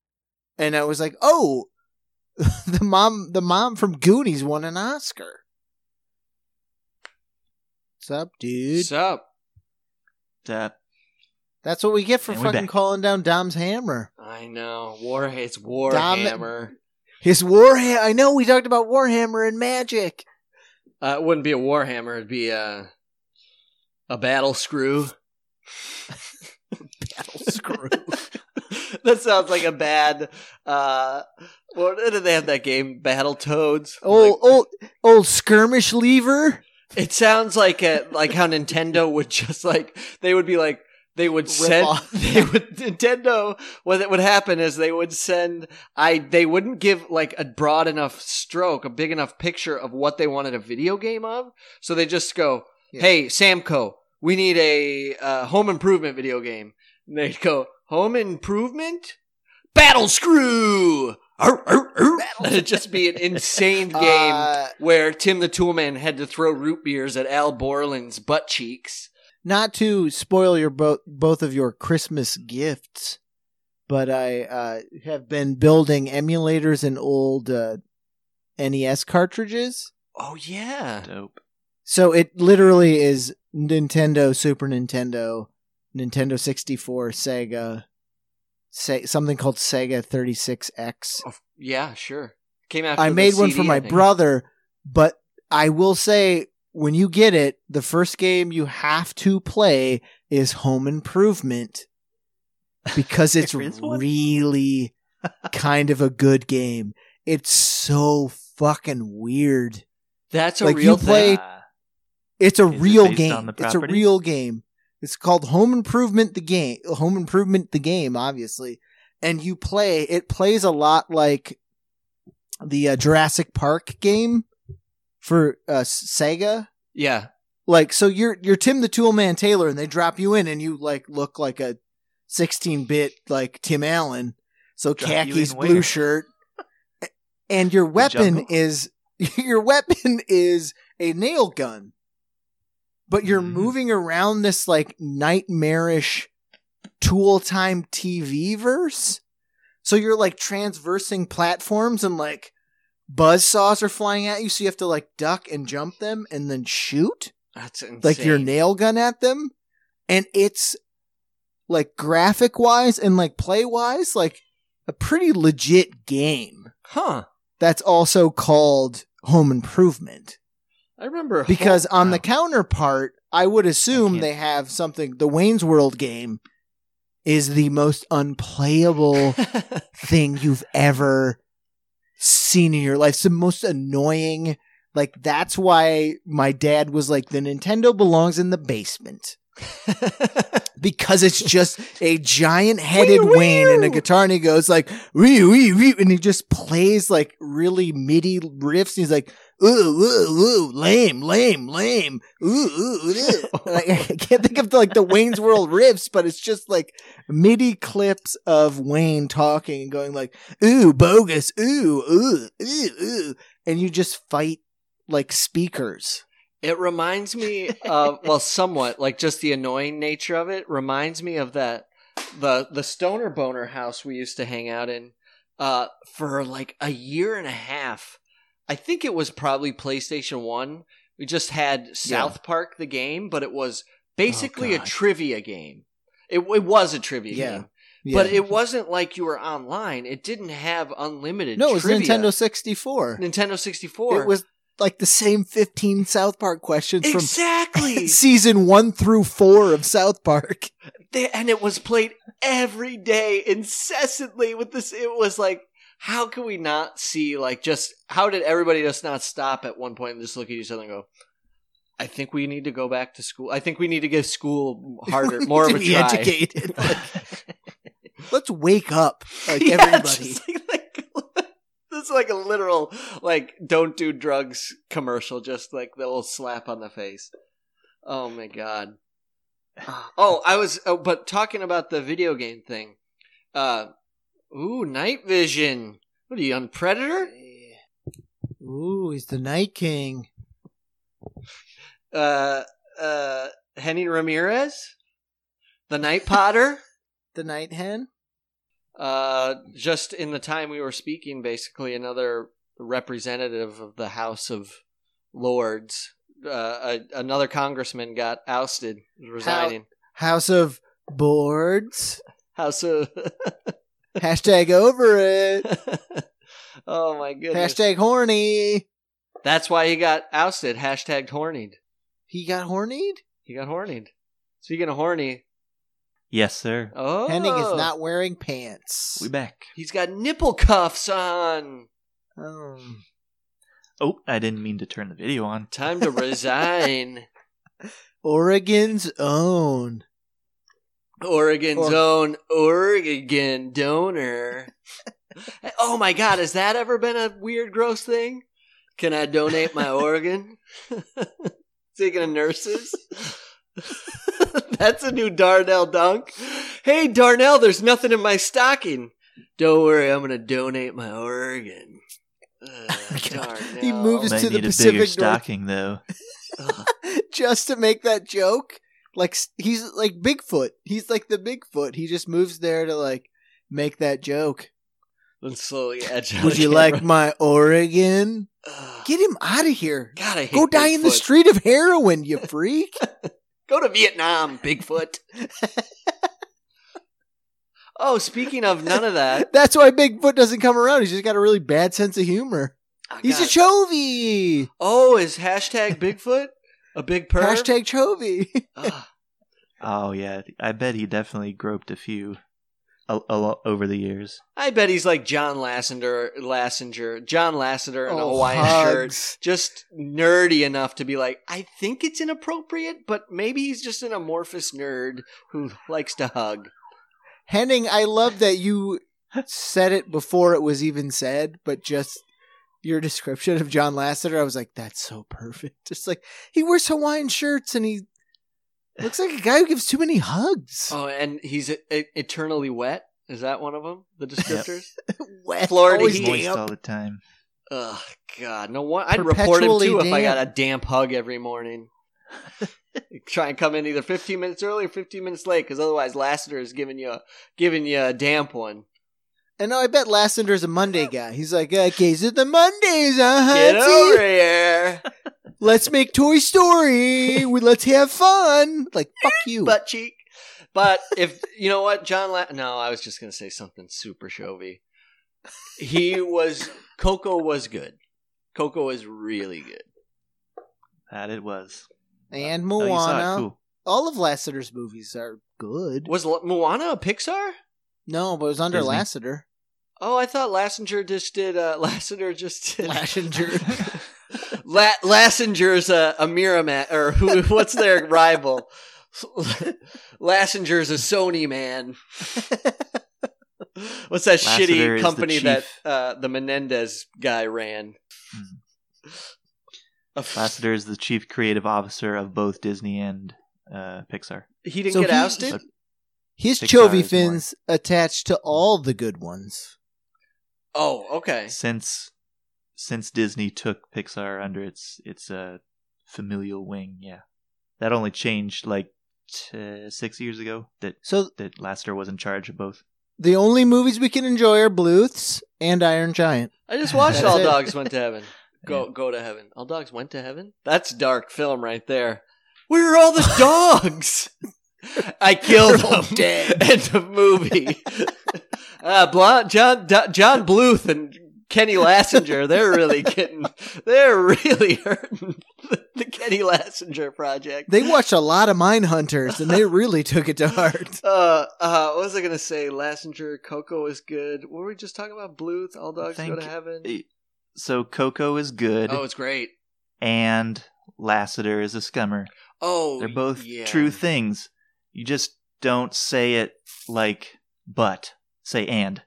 and I was like, oh, the mom the mom from Goonies won an Oscar. What's up, dude? What's up? That That's what we get for And we're fucking back. calling down Dom's hammer. I know. War it's war Dom- Warhammer. His Warhammer. I know we talked about Warhammer and magic. Uh, it wouldn't be a Warhammer. It'd be a a battle screw. Battle screw. that sounds like a bad. Uh, what did they have that game? Battle Toads. old Like, old old skirmish lever. it sounds like a, like how Nintendo would just like they would be like they would send off. they would Nintendo what it would happen is they would send I they wouldn't give like a broad enough stroke a big enough picture of what they wanted a video game of so they just go Yeah. hey Samco we need a uh, home improvement video game and they'd go home improvement battle screw Arr, arr, arr. it'd just be an insane game Uh, where Tim the Toolman had to throw root beers at Al Borland's butt cheeks. Not to spoil your both both of your Christmas gifts, but I uh, have been building emulators and old uh, NES cartridges. Oh yeah. dope. So it literally is Nintendo, Super Nintendo, Nintendo 64, Sega, Se- something called Sega 36X. Oh, yeah, sure. Came out. I made one for my brother. brother, but I will say when you get it, the first game you have to play is Home Improvement because it's There is one? really kind of a good game. It's so fucking weird. That's a Like, real you play- thing. Ah, It's a Is real based game. It's a real game. It's called Home Improvement the game. Home Improvement the game, obviously. And you play. It plays a lot like the uh, Jurassic Park game for uh, Sega. Yeah. Like, so you're you're Tim the Tool Man Taylor, and they drop you in, and you like look like a 16 bit like Tim Allen. So Drop khakis, blue shirt, and your weapon is your weapon is a nail gun. But you're Mm. moving around this like nightmarish tool time TV verse. So you're like transversing platforms and like buzz saws are flying at you, so you have to like duck and jump them and then shoot That's insane. like your nail gun at them. And it's like graphic wise and like play wise, like a pretty legit game Huh. that's also called Home Improvement. I remember Because on the counterpart, I would assume can't- they have something. The Wayne's World game is the most unplayable thing you've ever seen in your life. It's the most annoying. Like, that's why my dad was like, the Nintendo belongs in the basement. Because it's just a giant headed Wayne and a guitar, and he goes like, wee, wee, wee, and he just plays like really MIDI riffs. And he's like, ooh, ooh, ooh, lame, lame, lame, ooh, ooh, ooh. Like, I can't think of like the Wayne's World riffs, but it's just like MIDI clips of Wayne talking and going like, ooh, bogus, ooh, ooh, ooh, ooh, and you just fight like speakers. It reminds me of well, somewhat like just the annoying nature of it reminds me of that the the stoner boner house we used to hang out in. Uh, for like a year and a half, I think it was probably PlayStation 1. We just had South Park the game, but it was basically oh, a trivia game. It, it was a trivia Yeah. game. Yeah. But it wasn't like you were online. It didn't have unlimited no, it was trivia. Nintendo 64. Nintendo 64. It was like the same 15 South Park questions from exactly. season one through four of South Park. They- and it was played every day incessantly with this it was like how can we not see like just how did everybody just not stop at one point and just look at each other and go i think we need to go back to school i think we need to give school harder more of a try educated. Like, let's wake up, like Yeah, everybody. like- like- this is like a literal like don't do drugs commercial just like the little slap on the face oh my god oh i was oh, but talking about the video game thing uh ooh night vision what are you on predator Ooh, he's the Night King. uh uh henny ramirez the night potter The Night Hen. Uh, just in the time we were speaking, basically another representative of the House of Lords, uh, a, another congressman got ousted, resigning. House of Boards. House of Hashtag over it. oh my goodness! Hashtag horny. That's why he got ousted. Hashtag hornied. He got hornied? He got hornied. Speaking of horny, Yes, sir. oh, Henning is not wearing pants. We back. He's got nipple cuffs on. Um, Oh, I didn't mean to turn the video on. Time to resign. Oregon's own. Oregon's Or- own Oregon donor. oh my god, has that ever been a weird, gross thing? Can I donate my organ? Speaking of nurses, that's a new Darnell dunk. Hey, Darnell, there's nothing in my stocking. Don't worry, I'm going to donate my organ. Ugh, uh, Darnell. He moves Might to the need a Pacific bigger North- stocking, though. Just to make that joke. Like he's like Bigfoot. He's like the Bigfoot. He just moves there to like make that joke. Then slowly edge out Would you camera. like my Oregon? Get him out of here. God, I hate Go die in the street of heroin, you freak. Go to Vietnam, Bigfoot. oh, speaking of none of that, That's why Bigfoot doesn't come around. He's just got a really bad sense of humor. oh, He's a chovy. oh, is hashtag Bigfoot a big perv? Hashtag chovy. Ah. Ugh. Oh yeah, I bet he definitely groped a few a, a lo- over the years. I bet he's like John Lasseter, Lassenger, John Lasseter in a Oh, Hawaiian shirt, just nerdy enough to be like, I think it's inappropriate, but maybe he's just an amorphous nerd who likes to hug. Henning, I love that you said it before it was even said, but just your description of John Lasseter, I was like, that's so perfect. Just like he wears Hawaiian shirts and he looks like a guy who gives too many hugs. Oh, and he's e- e- eternally wet. Is that one of them? The descriptors? Wet, Florida always heat. Moist damp. all the time. Oh God, no one. I'd report him Perpetually too if I got a damp hug every morning. Try and come in either 15 minutes early or 15 minutes late, because otherwise Lasseter is giving you a, giving you a damp one. And no, I bet Lasseter's a Monday guy. He's like, okay, so the Mondays, uh Get huh. over here, Let's make Toy Story. we let's have fun. Like, fuck you. butt cheek. But if you know what, John. La- no, I was just gonna say something super shovey. He was Coco was good. Coco was really good. That it was. and Oh, you saw. Moana. Cool. All of Lasseter's movies are good. Was L- Moana a Pixar? No, but it was under Disney. Lasseter. Oh, I thought Lassinger just did. Uh, Lasseter just did. Lassinger. La- Lassinger's a, a Miramax, or who? What's their rival? Lassinger's a Sony man. What's that Lasseter shitty is the company that uh, the Menendez guy ran? Uh, Lasseter is the chief creative officer of both Disney and uh, Pixar. he didn't So get he- ousted. His Pixar chovy is more. fins attached to all the good ones. Oh, okay. Since since Disney took Pixar under its its uh, familial wing, yeah, that only changed like t- six years ago. That So that Laster was in charge of both. the only movies we can enjoy are Bluths and Iron Giant. I just watched All it. Dogs Went to Heaven. Go go to heaven. All dogs went to heaven. That's dark film right there. Where are all the dogs? I killed They're them. dead. End of movie. uh, Bla- John D- John Bluth and Kenny Lassinger. They're really getting. They're really hurting the Kenny Lassinger project. They watched a lot of Mine Hunters and they really took it to heart. Uh, uh, what was I gonna say? Lassinger, Coco is good. What were we just talking about? Bluth, All Dogs Go to Heaven. So Coco is good, Oh, it's great. and Lasseter is a scummer. Oh, They're both yeah. true things. You just don't say it like but. Say and,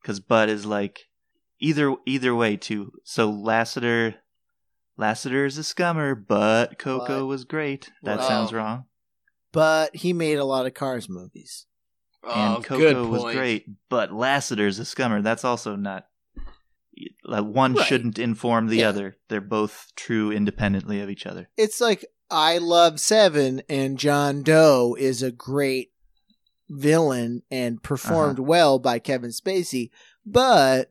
because but is like either either way too. So Lasseter, Lasseter is a scummer, but Coco But- was great. That Wow. sounds wrong. But he made a lot of Cars movies. Oh, and good Coco was great, but Lasseter's a scummer. That's also not. Like one Right. shouldn't inform the Yeah. other. They're both true independently of each other. It's like I Love Seven and John Doe is a great villain and performed uh-huh. well by Kevin Spacey, but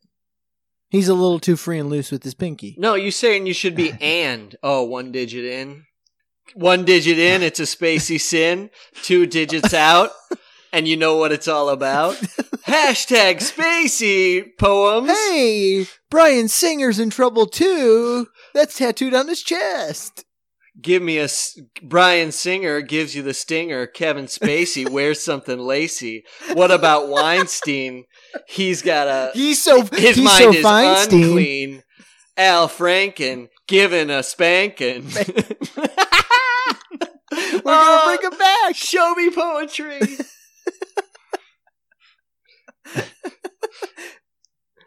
he's a little too free and loose with his pinky. No, you saying you should be and oh one digit in, one digit in. It's a spacey sin. Two digits out, and you know what it's all about. Hashtag spacey poems. Hey, Bryan Singer's in trouble too. That's tattooed on his chest. Give me a s- Bryan Singer gives you the stinger. Kevin Spacey wears something lacy. What about Weinstein? He's got a He's so his he's mind so is Feinstein. unclean. Al Franken given a spanking. We're gonna oh, bring him back. Show me poetry.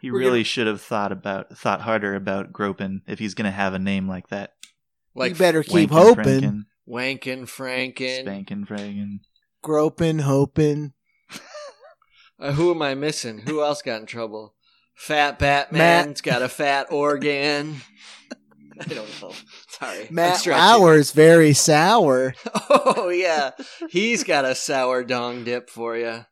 He really should have thought about thought harder about Gropin if he's going to have a name like that. You better keep Wankin' hoping, Franken, Wankin' Franken. Spankin' Fraggin. groping, hoping. Uh, who am I missing? Who else got in trouble? Fat Batman's got a fat organ. I don't know. Sorry. I'm Matt stretching. Lauer's very sour. Oh yeah, he's got a sour dong dip for you.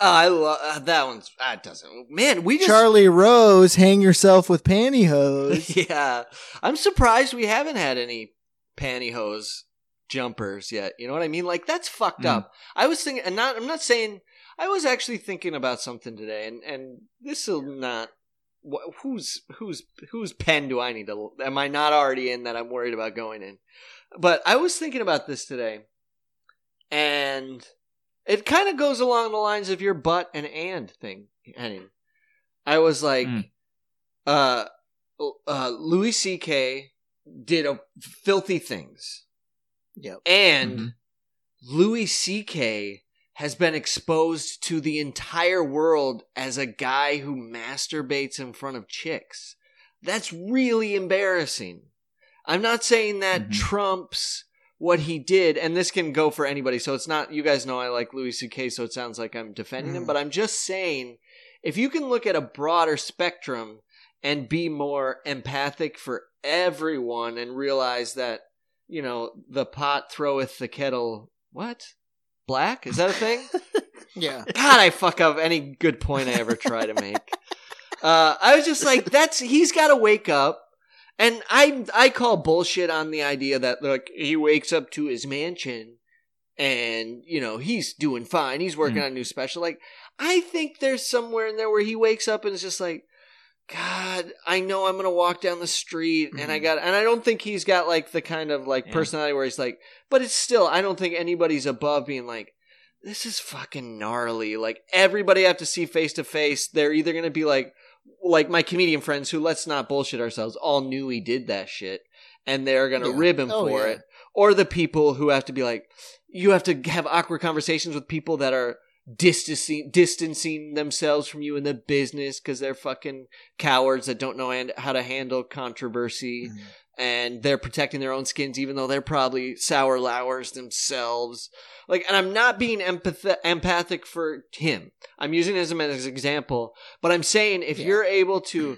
I love uh, that one's. That doesn't. Man, we just. Charlie Rose, hang yourself with pantyhose. yeah, I'm surprised we haven't had any pantyhose jumpers yet. You know what I mean? Like that's fucked Mm. up. I was thinking, and not. I'm not saying. I was actually thinking about something today, and and this will not. wh- Whose whose whose pen do I need to? Am I not already in that I'm worried about going in? But I was thinking about this today, and it kind of goes along the lines of your butt and and thing, Henning. I was like, Mm. uh, uh, Louis C.K. did a filthy things, Yep. and Mhm. Louis C.K. has been exposed to the entire world as a guy who masturbates in front of chicks. That's really embarrassing. I'm not saying that Mhm. trumps what he did, and this can go for anybody. So it's not, you guys know I like Louis C.K., so it sounds like I'm defending him, Mm. but I'm just saying if you can look at a broader spectrum and be more empathic for everyone and realize that, you know, the pot throweth the kettle. What? Black? Is that a thing? Yeah. God, I fuck up any good point I ever try to make. Uh, I was just like, that's he's got to wake up, and I I call bullshit on the idea that like he wakes up to his mansion, and you know he's doing fine. He's working Mm. on a new special. Like I think there's somewhere in there where he wakes up and is just like. God, I know I'm gonna walk down the street and I Mhm. got and I don't think he's got like the kind of like Yeah. personality where he's like but it's still I don't think anybody's above being like this is fucking gnarly. Like everybody I have to see face to face. They're either gonna be like, like my comedian friends who let's not bullshit ourselves, all knew he did that shit, and they're gonna Yeah. rib him Oh, for yeah. it. Or the people who have to be like, you have to have awkward conversations with people that are distancing distancing themselves from you in the business because they're fucking cowards that don't know how to handle controversy Mhm. and they're protecting their own skins even though they're probably sour lowers themselves like and i'm not being empath- empathic for him i'm using him as an example but i'm saying if Yeah. you're able to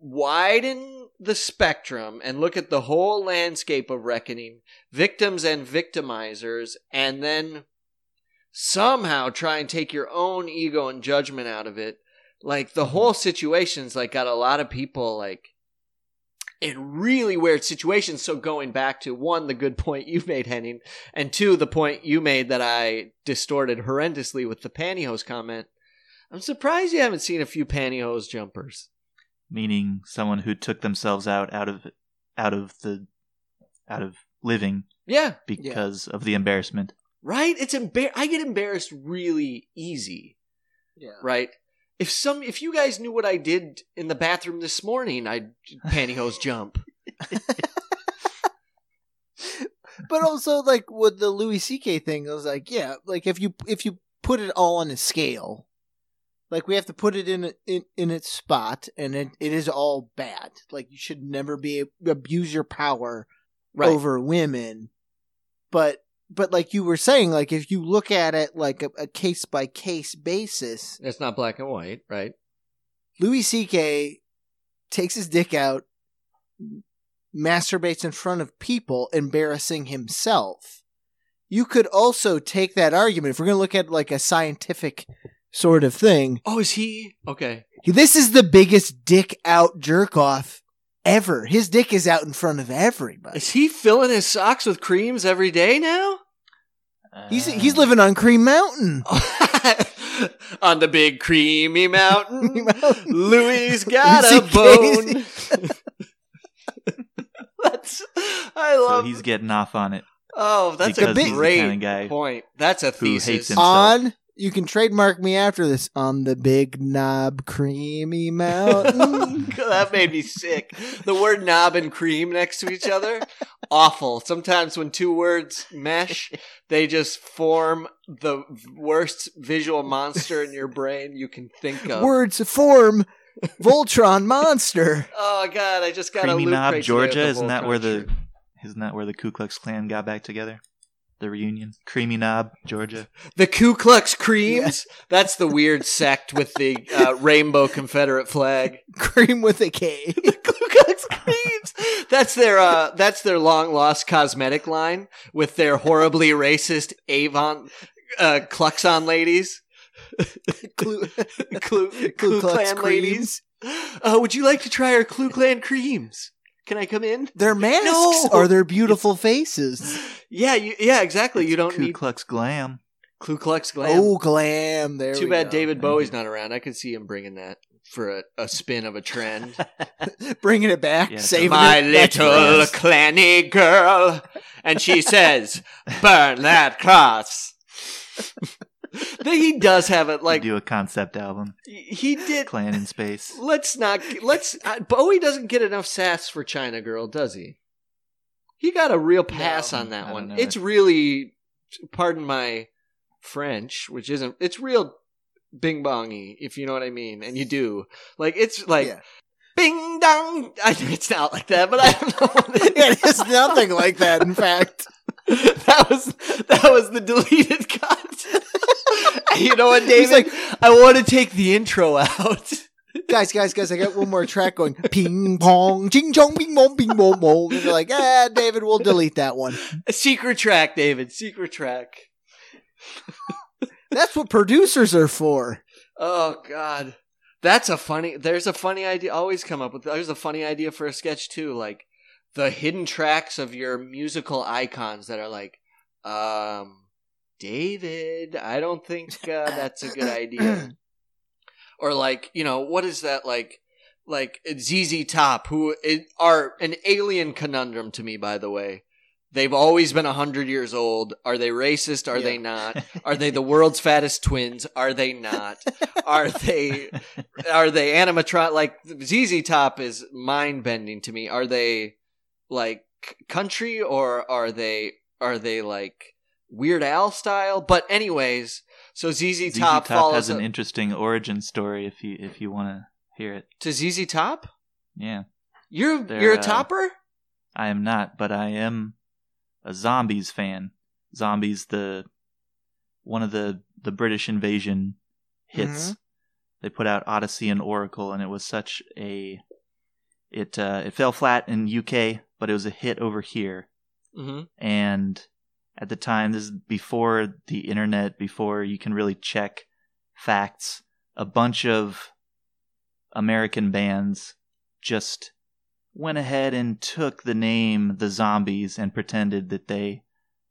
widen the spectrum and look at the whole landscape of reckoning victims and victimizers and then somehow try and take your own ego and judgment out of it like the whole situation's like got a lot of people like in really weird situations. So going back to one, the good point you made, Henning, and two, the point you made that I distorted horrendously with the pantyhose comment. I'm surprised you haven't seen a few pantyhose jumpers. meaning someone who took themselves out out of out of the out of living Yeah, because of the embarrassment. Right. It's embar. I get embarrassed really easy. Yeah. Right. If some, if you guys knew what I did in the bathroom this morning, I'd pantyhose jump. But also, like with the Louis C.K. thing, I was like, yeah, like if you if you put it all on a scale, like we have to put it in in in its spot, and it, it is all bad. Like you should never be abuse your power Right. over women. But but like you were saying, like if you look at it like a case by case basis, It's not black and white, right? Louis C.K. takes his dick out, masturbates in front of people, embarrassing himself. You could also take that argument if we're going to look at like a scientific sort of thing. Oh, is he okay? This is the biggest dick out jerk off ever. His dick is out in front of everybody. Is he filling his socks with creams every day now? He's Uh, he's living on Cream Mountain. On the big creamy mountain, Cream Mountain. Louis got a bone. That's I so love. he's getting off on it. oh, that's a he's the great kind of guy point. That's a who hates thesis. himself. on you can trademark me after this on the big knob creamy mountain. that made me sick. The word knob and cream next to each other, awful. Sometimes when two words mesh, they just form the worst visual monster in your brain you can think of. Words form Voltron monster. Oh god, I just got a Creamy loot Knob, crate Georgia. Isn't that Voltron where the isn't that where the Ku Klux Klan got back together? The reunion. Creamy Knob, Georgia. the Ku Klux Creams? That's the weird sect with the uh, rainbow Confederate flag. Cream with a K. the Ku Klux Creams. That's their uh, that's their long lost cosmetic line with their horribly racist Avon uh, Kluxon ladies, Clue, Klu, Ku Klu Klux Klan ladies. Uh, would you like to try our Klu Klan creams? Can I come in? Their masks No! are their beautiful faces. Yeah, you, yeah, exactly. It's you don't Ku need Klux Glam. Ku Klux Klan. Oh, glam. There Too we bad go. David Bowie's not around. I could see him bringing that for a, a spin of a trend. Bringing it back, Yeah, saving My it. Little clanny girl. And she says, burn that cross. He does have it Like do a concept album. he did. Clan in space. Let's not let's uh, Bowie doesn't get enough sass for China Girl, does he? He got a real pass No, on that one. know. It's really, pardon my French, which isn't. It's real bing bongy, if you know what I mean, and you do. Like it's like Yeah. bing dong. I, think it's not like that, but I don't know. It it is nothing like that, in fact. that was that was the deleted cut. you know what, He's David? I want to take the intro out. Guys, guys, guys, I got one more track going. Ping pong, ching chong, ping pong, ping pong, pong. And they're like, ah, David, we'll delete that one. A secret track, David. Secret track. That's what producers are for. Oh God, that's a funny. There's a funny idea. Always come up with. There's a funny idea for a sketch too, like the hidden tracks of your musical icons that are like, um, David. I don't think uh, that's a good idea. or like, you know, what is that like? Like ZZ Top, who are an alien conundrum to me, by the way. They've always been a hundred years old. Are they racist? Are Yeah. they not? Are they the world's fattest twins? Are they not? Are they are they animatron like ZZ Top is mind bending to me. Are they like country or are they are they like Weird Al style? But anyways, so ZZ, ZZ Top, Top follows has an a- interesting origin story if you if you want to hear it. to ZZ Top. Yeah. You're They're, you're a uh, topper. I am not, but I am a zombies fan. Zombies the one of the the British invasion hits. They put out Odessey and Oracle and it was such a it uh it fell flat in UK, but it was a hit over here. hmm And at the time this is before the internet, before you can really check facts, a bunch of American bands just went ahead and took the name the Zombies and pretended that they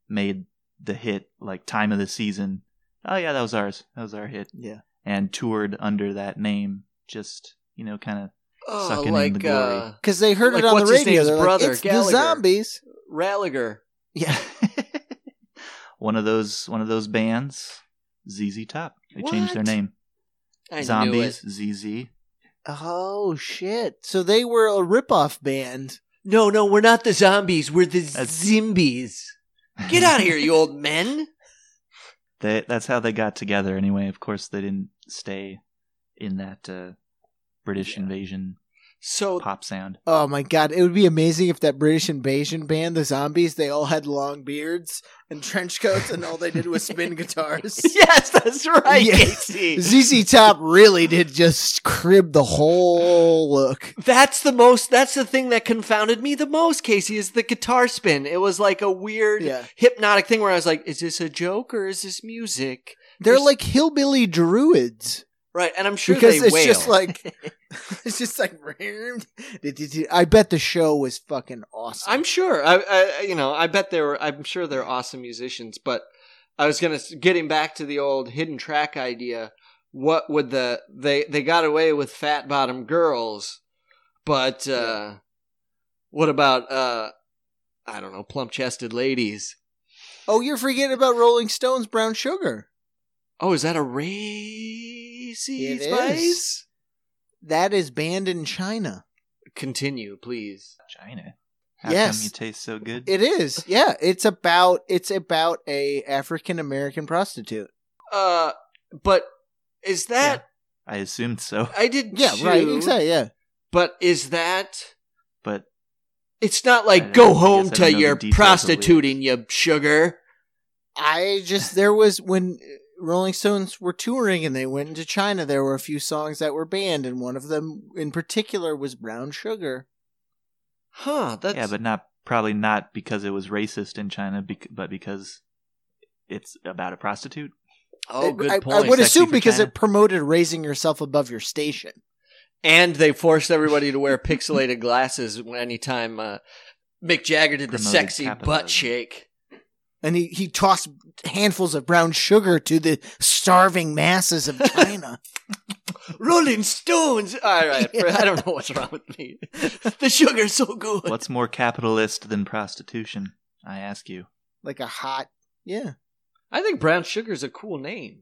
made the hit like time of the season. Oh yeah, that was ours. That was our hit. Yeah. And toured under that name, just you know, kind of Oh, Sucking in the glory. uh, Because they heard Like, it on what's the radio. name's They're brother, like, it's Gallagher." the zombies. Ralliger. Yeah. One of those one of those bands, ZZ Top. They changed their name. I Zombies, Knew it. ZZ. Oh shit! So they were a ripoff band. No, no, we're not the zombies. We're the That's- zimbies. Get out of here, you old men. They, that's how they got together anyway. Of course, they didn't stay in that uh, British invasion So pop sound. Oh my god! It would be amazing if that British invasion band, the Zombies, they all had long beards and trench coats, and all they did was spin guitars. yes, that's right. Casey. ZZ Top really did just crib the whole look. That's the most. That's the thing that confounded me the most, Casey, is the guitar spin. It was like a weird Yeah, hypnotic thing where I was like, "Is this a joke or is this music?" they're There's- like hillbilly druids Right, and I'm sure because they it's wail. just like it's just like. I bet the show was fucking awesome. I'm sure. I, I, you know, I bet they were. I'm sure they're awesome musicians. But I was gonna getting back to the old hidden track idea. What would the they they got away with fat bottom girls, but uh, what about uh, I don't know, plump chested ladies? Oh, you're forgetting about Rolling Stones' Brown Sugar. Oh, is that a racy It spice? is. That is banned in China. Continue, please. China. How Yes. come you taste so good? It is. Yeah, it's about it's about a African American prostitute. Uh, but is that I assumed so, I did? Yeah, right. Exactly. Yeah. But is that? but It's not like go I home guess I to don't know your details of the prostituting, you sugar. I just there was when Rolling Stones were touring and they went into China. There were a few songs that were banned, and one of them in particular was "Brown Sugar." Huh? That's yeah, but not probably not because it was racist in China, bec- but because it's about a prostitute. oh, good I, point. I would Sexy assume because China. it promoted raising yourself above your station. and they forced everybody to wear pixelated glasses anytime uh, Mick Jagger did the Promoted sexy capitalism. butt shake. And he, he tossed handfuls of brown sugar to the starving masses of China. Rolling Stones. All right, I don't know what's wrong with me. the sugar's so good. What's more capitalist than prostitution? I ask you. like a hot, yeah. I think brown sugar's a cool name.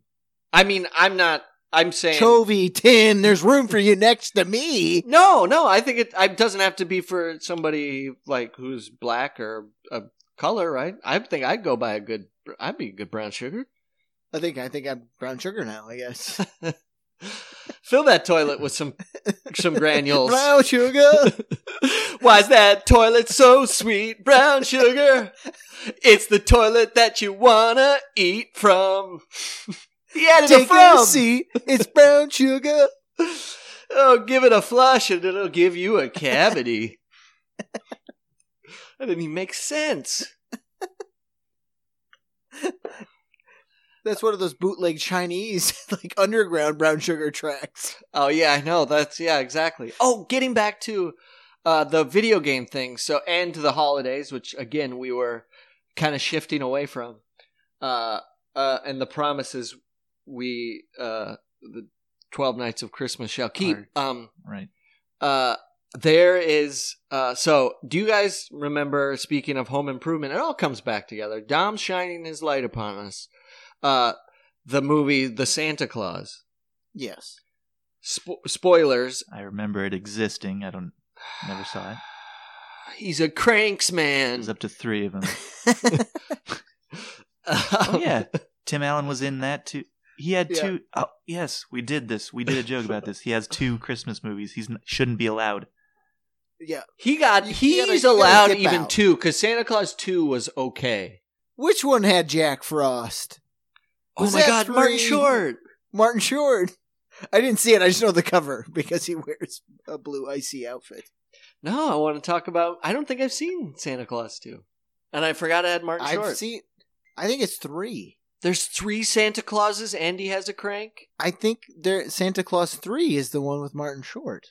I mean, I'm not. I'm saying Chovy Tin, there's room for you next to me. No, no. I think it, it doesn't have to be for somebody like who's black or a color, right? I think I'd go by a good. I'd be a good brown sugar. I think I think I'm brown sugar now. I guess Fill that toilet with some some granules. brown sugar. Why's that toilet so sweet? Brown sugar. It's the toilet that you wanna eat from. A Take a seat. It's brown sugar. Oh, give it a flush and it'll give you a cavity. that didn't even make sense. That's one of those bootleg Chinese, like underground brown sugar tracks. Oh yeah, I know. That's yeah, exactly. Oh, getting back to uh, the video game thing. So and to the holidays, which again we were kind of shifting away from. Uh, uh, and the promises we uh, the twelve nights of Christmas shall keep. Are- Um, Right. uh, there is uh, so. Do you guys remember? Speaking of home improvement, it all comes back together. Dom's shining his light upon us. Uh, the movie The Santa Claus. Yes. Spo- spoilers. I remember it existing. I don't. Never saw it. He's a cranks man. There's up to three of them. oh oh yeah, Tim Allen was in that too. He had Yeah. two oh yes, we did this. We did a joke about this. He has two Christmas movies. He shouldn't be allowed. Yeah. He got. You- you He's gotta- you gotta allowed even out. two because Santa Claus two was okay. Which one had Jack Frost? Oh my that God, Martin? Short. Martin Short. I didn't see it. I just know the cover because he wears a blue icy outfit. No, I want to talk about. I don't think I've seen Santa Claus two, and I forgot I had Martin I've Short. seen. I think it's three. There's three Santa Clauses. Andy has a crank. I think there Santa Claus three is the one with Martin Short.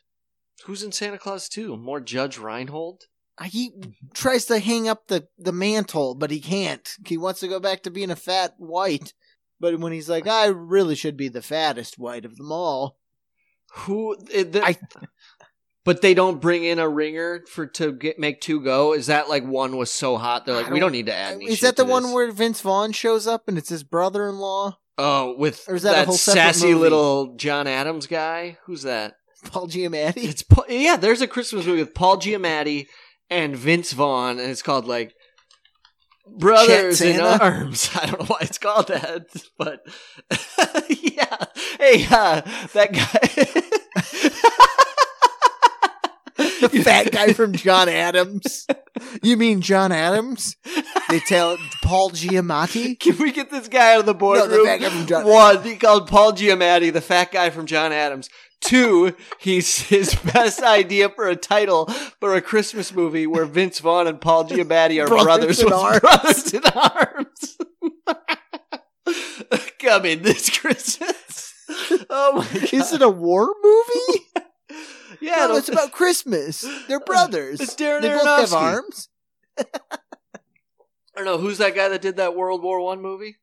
Who's in Santa Claus 2? More Judge Reinhold? He tries to hang up the, the mantle, but he can't. He wants to go back to being a fat white. But when he's like, I really should be the fattest white of them all. Who? eh, the- I- but they don't bring in a ringer for to get make two go. Is that like one was so hot? They're like, we don't- need to add. Any Is that the one this." where Vince Vaughn shows up and it's his brother in law? Oh, with Or is that a that, whole sassy movie? little John Adams guy? Who's that? Paul Giamatti? It's Pa- yeah. There's a Christmas movie with Paul Giamatti and Vince Vaughn, and it's called like Brothers in Arms. I don't know why it's called that, but yeah. Hey, uh, that guy. the fat guy from John Adams. You mean John Adams? They tell Paul Giamatti? Can we get this guy out of the No, boardroom? the fat guy from John One, he called Paul Giamatti the fat guy from John Adams. Two, he's his best idea for a title for a Christmas movie where Vince Vaughn and Paul Giamatti are Brothers brothers, in arms. brothers in arms. Come in this Christmas. Oh my god! Is it a war movie? yeah, no, it's about Christmas. They're brothers. It's Darren they both have Aronofsky. arms. I don't know who's that guy that did that World War One movie.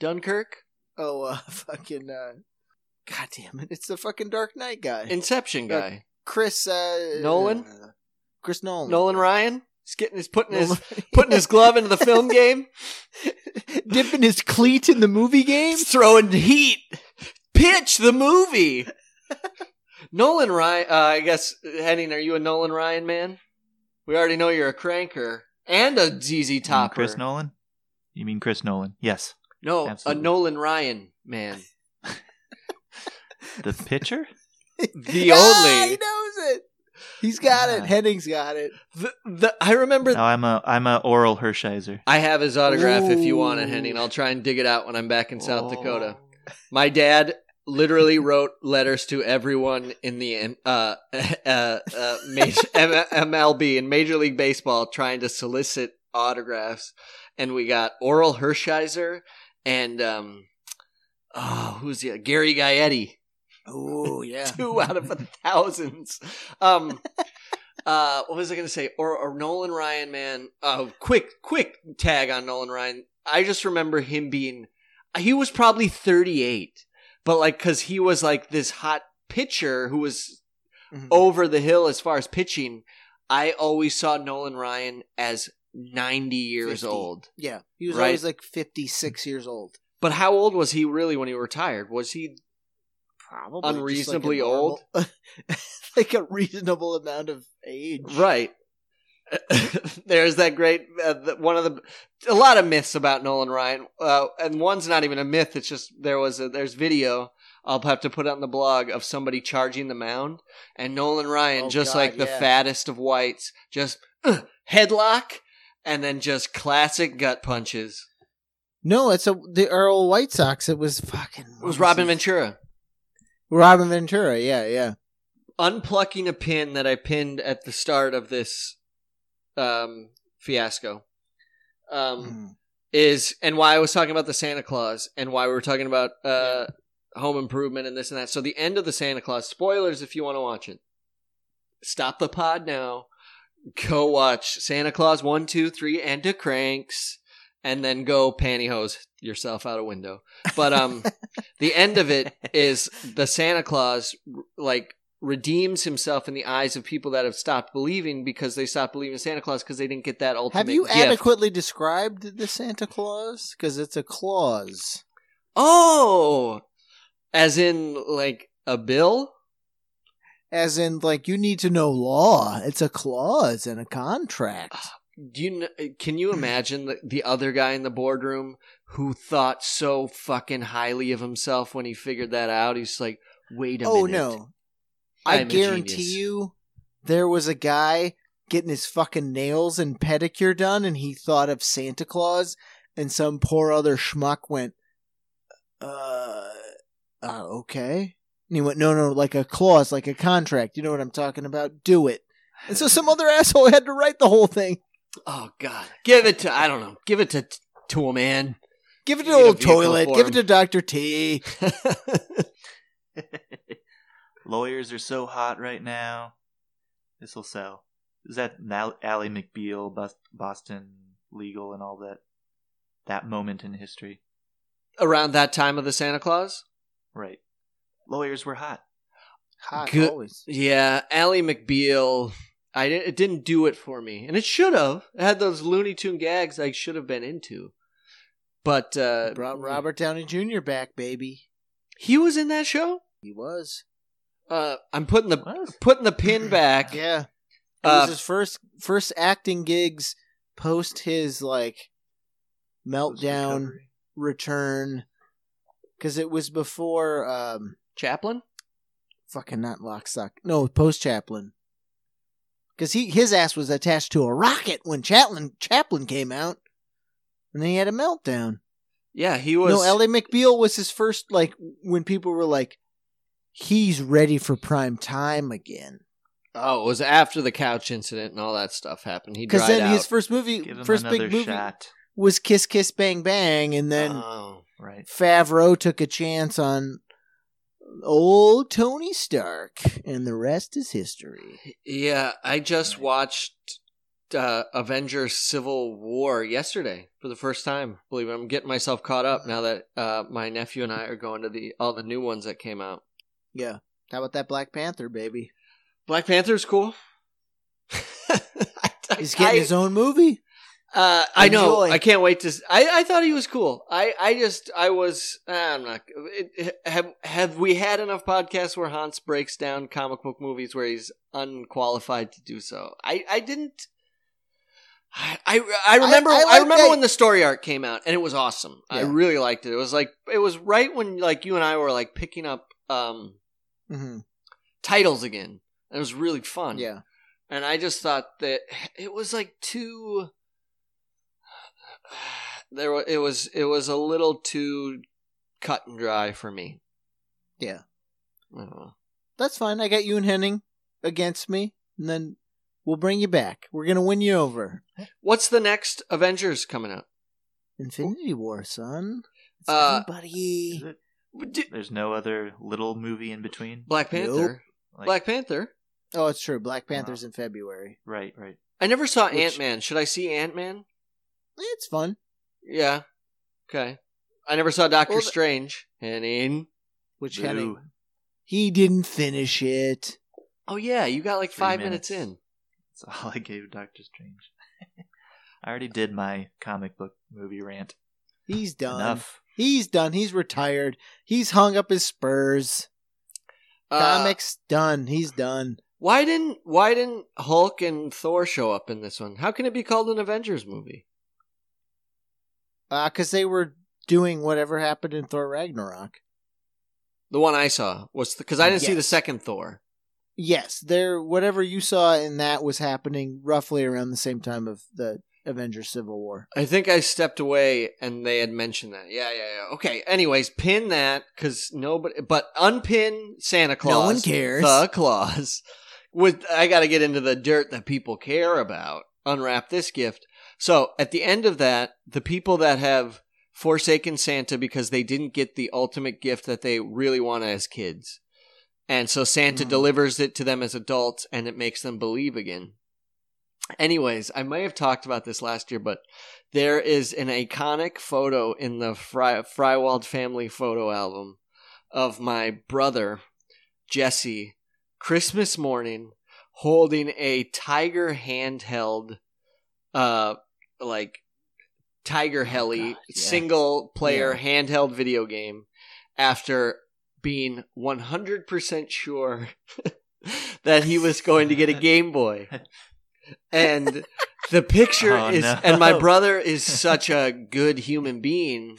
Dunkirk, Oh, uh, fucking, uh, god damn it. It's the fucking Dark Knight guy. Inception Uh, guy, Chris, uh, Nolan? uh, Chris Nolan. Nolan Ryan. He's getting his putting his putting his glove into the film game. dipping his cleat in the movie game. He's throwing heat. Pitch the movie. Nolan Ryan. Uh, I guess Henning, are you a Nolan Ryan man? We already know you're a cranker and a ZZ You mean Topper. Chris Nolan? You mean Chris Nolan? Yes. no, Absolutely. a Nolan Ryan man. The pitcher? The Ah, only. he knows it. He's got it. Ah. Henning's got it. The, the, I remember. No, I'm a I'm a Orel Hershiser. I have his autograph if you want it, Ooh. Henning. I'll try and dig it out when I'm back in South Oh. Dakota. My dad literally wrote letters to everyone in the uh, uh, uh, major, M- MLB and Major League Baseball trying to solicit autographs, and we got Orel Hershiser and um, oh, who's the Gary Gaetti, Oh yeah. two out of a thousands. Um, uh, what was I going to say? Or, or Nolan Ryan, man. Uh, quick, quick tag on Nolan Ryan. I just remember him being, he was probably 38, but like, cause he was like this hot pitcher who was Mhm. over the hill as far as pitching. I always saw Nolan Ryan as 90 years 50. old. Yeah, he was Right. always like fifty-six years old. But how old was he really when he retired? Was he Probably Unreasonably like a normal- like a reasonable amount of age. Right. There's that great uh, the, one of the a lot of myths about Nolan Ryan, uh, and one's not even a myth. It's just there was a there's video I'll have to put on the blog of somebody charging the mound, and Nolan Ryan Oh, just God, like the yeah. fattest of whites, just uh, headlock, and then just classic gut punches. No, it's a the Earl White Sox. It was fucking. It was Robin Ventura Robin Ventura. Yeah, yeah. unplucking a pin that I pinned at the start of this um, fiasco. Um, Mhm. is and why I was talking about the Santa Claus and why we were talking about uh, home improvement and this and that. So the end of the Santa Claus spoilers if you want to watch it. Stop the pod now. Go watch Santa Claus one, two, three, and to cranks, and then go pantyhose yourself out a window. But um, the end of it is the Santa Claus like redeems himself in the eyes of people that have stopped believing because they stopped believing in Santa Claus because they didn't get that ultimate. Have you gift. adequately described the Santa Claus? Because it's a clause. Oh, as in like a bill? As in, like, you need to know law. It's a clause and a contract. Do you can you imagine the, the other guy in the boardroom who thought so fucking highly of himself when he figured that out? He's like, wait a oh, minute. Oh no. I I'm a guarantee you there was a guy getting his fucking nails and pedicure done and he thought of Santa Claus and some poor other schmuck went, uh, uh okay. And he went, no, no, like a clause, like a contract. You know what I'm talking about? Do it. And so some other asshole had to write the whole thing. Oh God, give it to I don't know. Give it to to a man. Give it to You need a old toilet. Give it to Dr. T. Lawyers are so hot right now. This will sell. Is that Al- Ally McBeal, Boston Legal, and all that? That moment in history, Around that time of the Santa Claus? right? Lawyers were hot. Hot Good- always. Yeah, Ally McBeal. I it didn't do it for me, and it should have. It had those Looney Tune gags I should have been into. But uh, Brought Robert Downey Jr. back, baby. he was in that show. He was. Uh, I'm putting the putting the pin back. Yeah. It Uh, was his first first acting gigs post his like meltdown return because it was before um Chaplin. fucking not Lockstock. No, post Chaplin. Because he his ass was attached to a rocket when Chaplin Chaplin came out, and then he had a meltdown. Yeah, he was. no, Ally McBeal was his first like when people were like, he's ready for prime time again. oh, it was after the couch incident and all that stuff happened. He Because then out. his first movie, first big movie shot. was Kiss Kiss Bang Bang, and then oh. Right. Favreau took a chance on old Tony Stark, and the rest is history. Yeah, I just watched uh, Avengers Civil War yesterday for the first time. Believe it, I'm getting myself caught up now that uh, my nephew and I are going to the all the new ones that came out. Yeah. How about that Black Panther, baby? Black Panther's cool. He's getting I, his own movie. Uh, I know. I can't wait to. I thought he was cool. I I just I was. I'm not. It, have have we had enough podcasts where Hans breaks down comic book movies where he's unqualified to do so? I I didn't. I I, I remember I I, like remember that- when the story arc came out and it was awesome. I really liked it. It was like it was right when like you and I were like picking up um hmm titles again. It was really fun Yeah. and I just thought that it was like too. There, wa- it was it was a little too cut and dry for me. Yeah. I don't. That's fine. I got you and Henning against me, and then we'll bring you back. We're gonna win you over. What's the next Avengers coming out? Infinity War, son. It's Uh, everybody. D- There's no other little movie in between. Black Panther. Like, Black Panther. Oh, it's true. Black Panther's in February. Right, right. I never saw Which- Ant Man. Should I see Ant Man? It's fun. Yeah. Okay. I never saw Doctor Well, the- Strange. Henning. Which Boo. Henning he didn't finish it. Oh yeah, you got like Three five minutes. minutes. in. That's all I gave Doctor Strange. I already did my comic book movie rant. He's done. Enough. He's done. He's retired. He's hung up his spurs. Uh, Comics done. He's done. Why didn't Why didn't Hulk and Thor show up in this one? How can it be called an Avengers movie? Uh, cause they were doing whatever happened in Thor Ragnarok. The one I saw was because I didn't see the second Thor. Yes, there. Whatever you saw in that was happening roughly around the same time of the Avengers Civil War. I think I stepped away and they had mentioned that. Yeah, yeah, yeah. Okay. Anyways, pin that because nobody, but unpin Santa Claus. No one cares. The Claus. With I got to get into the dirt that people care about. Unwrap this gift. So at the end of that, the people that have forsaken Santa because they didn't get the ultimate gift that they really want as kids. And so Santa Mhm. delivers it to them as adults and it makes them believe again. Anyways, I may have talked about this last year, but there is an iconic photo in the Fry- Frywald family photo album of my brother, Jesse, Christmas morning, holding a Tiger handheld, uh, like Tiger Heli Oh, God, yeah. single player Yeah. handheld video game after being 100% sure that he was going to get a Game Boy. And the picture Oh, is, no. and my brother is such a good human being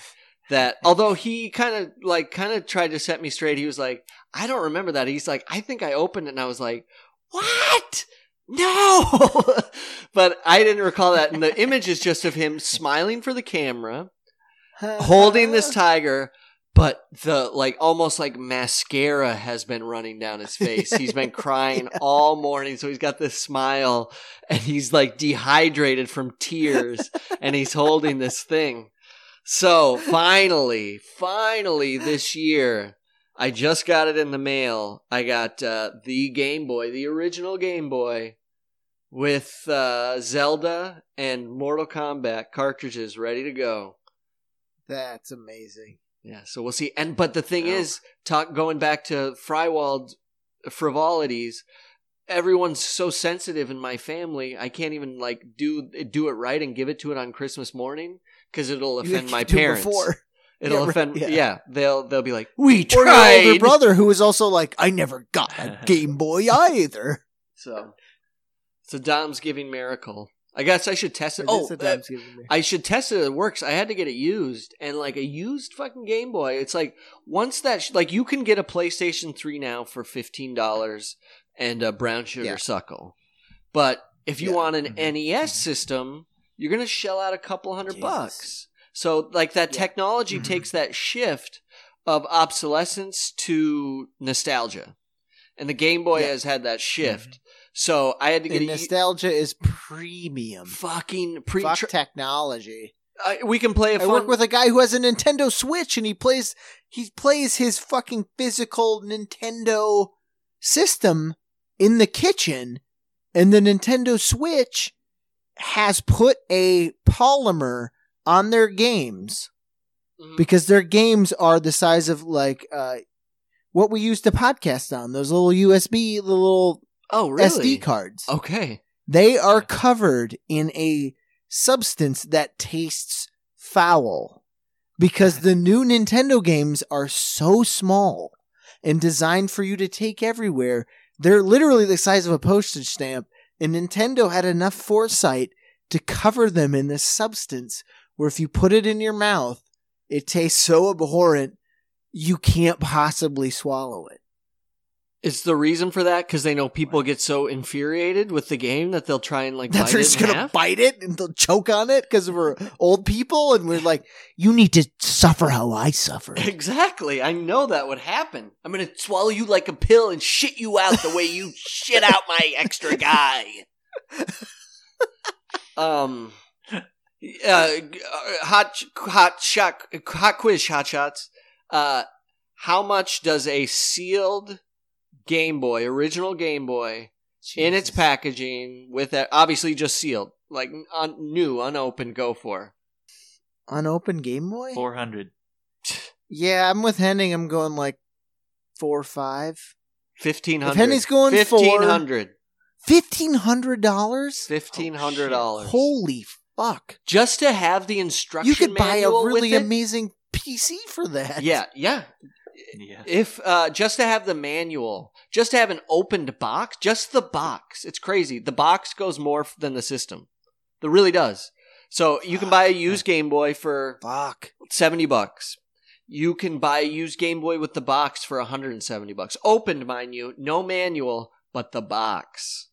that although he kind of like kind of tried to set me straight, he was like, I don't remember that. He's like, I think I opened it and I was like, what? No, but I didn't recall that. And the image is just of him smiling for the camera, holding this tiger, but the like almost like mascara has been running down his face. He's been crying all morning, so he's got this smile and he's like dehydrated from tears and he's holding this thing. So finally, finally this year, I just got it in the mail. I got uh, the Game Boy, the original Game Boy, with uh, Zelda and Mortal Kombat cartridges ready to go. That's amazing. Yeah, so we'll see. And but the thing Oh. is, talk going back to Frywald frivolities. Everyone's so sensitive in my family. I can't even like do do it right and give it to it on Christmas morning because it'll offend my parents. It'll Yeah, offend. yeah. Yeah. they'll they'll be like, "We Or your tried." older brother who is also like, I never got a Game Boy either. So, so Dom's giving miracle. I guess I should test it. It Oh, uh, Dom's giving me. I should test it. It works. I had to get it used, and like a used fucking Game Boy. It's like once that sh- like you can get a PlayStation Three now for fifteen dollars and a brown sugar Yeah. suckle, but if you want an Mhm. NES system, you're gonna shell out a couple hundred Jesus. bucks. So like that Yeah. technology Mhm. takes that shift of obsolescence to nostalgia, and the Game Boy Yeah. has had that shift. So I had to get And nostalgia is premium. fucking pre. Fuck tr- technology. I- we can play a I fun. work with a guy who has a Nintendo Switch and he plays he plays his fucking physical Nintendo system in the kitchen and the Nintendo Switch has put a polymer on their games Mhm. because their games are the size of like uh what we used to podcast on those little USB the little oh really? SD cards Okay. they are covered in a substance that tastes foul because the new Nintendo games are so small and designed for you to take everywhere. They're literally the size of a postage stamp, and Nintendo had enough foresight to cover them in this substance where if you put it in your mouth, it tastes so abhorrent you can't possibly swallow it. Is the reason for that because they know people get so infuriated with the game that they'll try and like that bite they're it just gonna half? bite it and they'll choke on it because we're old people and we're like, you need to suffer how I suffer. Exactly. I know that would happen. I'm gonna swallow you like a pill and shit you out the way you shit out my extra guy. um. Uh, uh, hot, hot shot, hot quiz, hot shots. Uh, how much does a sealed Game Boy, original Game Boy, in its packaging with that obviously just sealed, like un- new, unopened, go for? unopened Game Boy. Four hundred. Yeah, I'm with Henning. I'm going like four or five. Fifteen hundred. If Henny's going four- fifteen hundred. Fifteen hundred dollars. Fifteen hundred dollars. Holy fuck! just to have the instruction You could buy a really amazing PC for that. Yeah, yeah. Yeah. If uh, just to have the manual, just to have an opened box, just the box. It's crazy. The box goes more than the system. It really does. So you can buy a used Game Boy for Fuck. seventy bucks. You can buy a used Game Boy with the box for hundred and seventy bucks. Opened, mind you, no manual, but the box.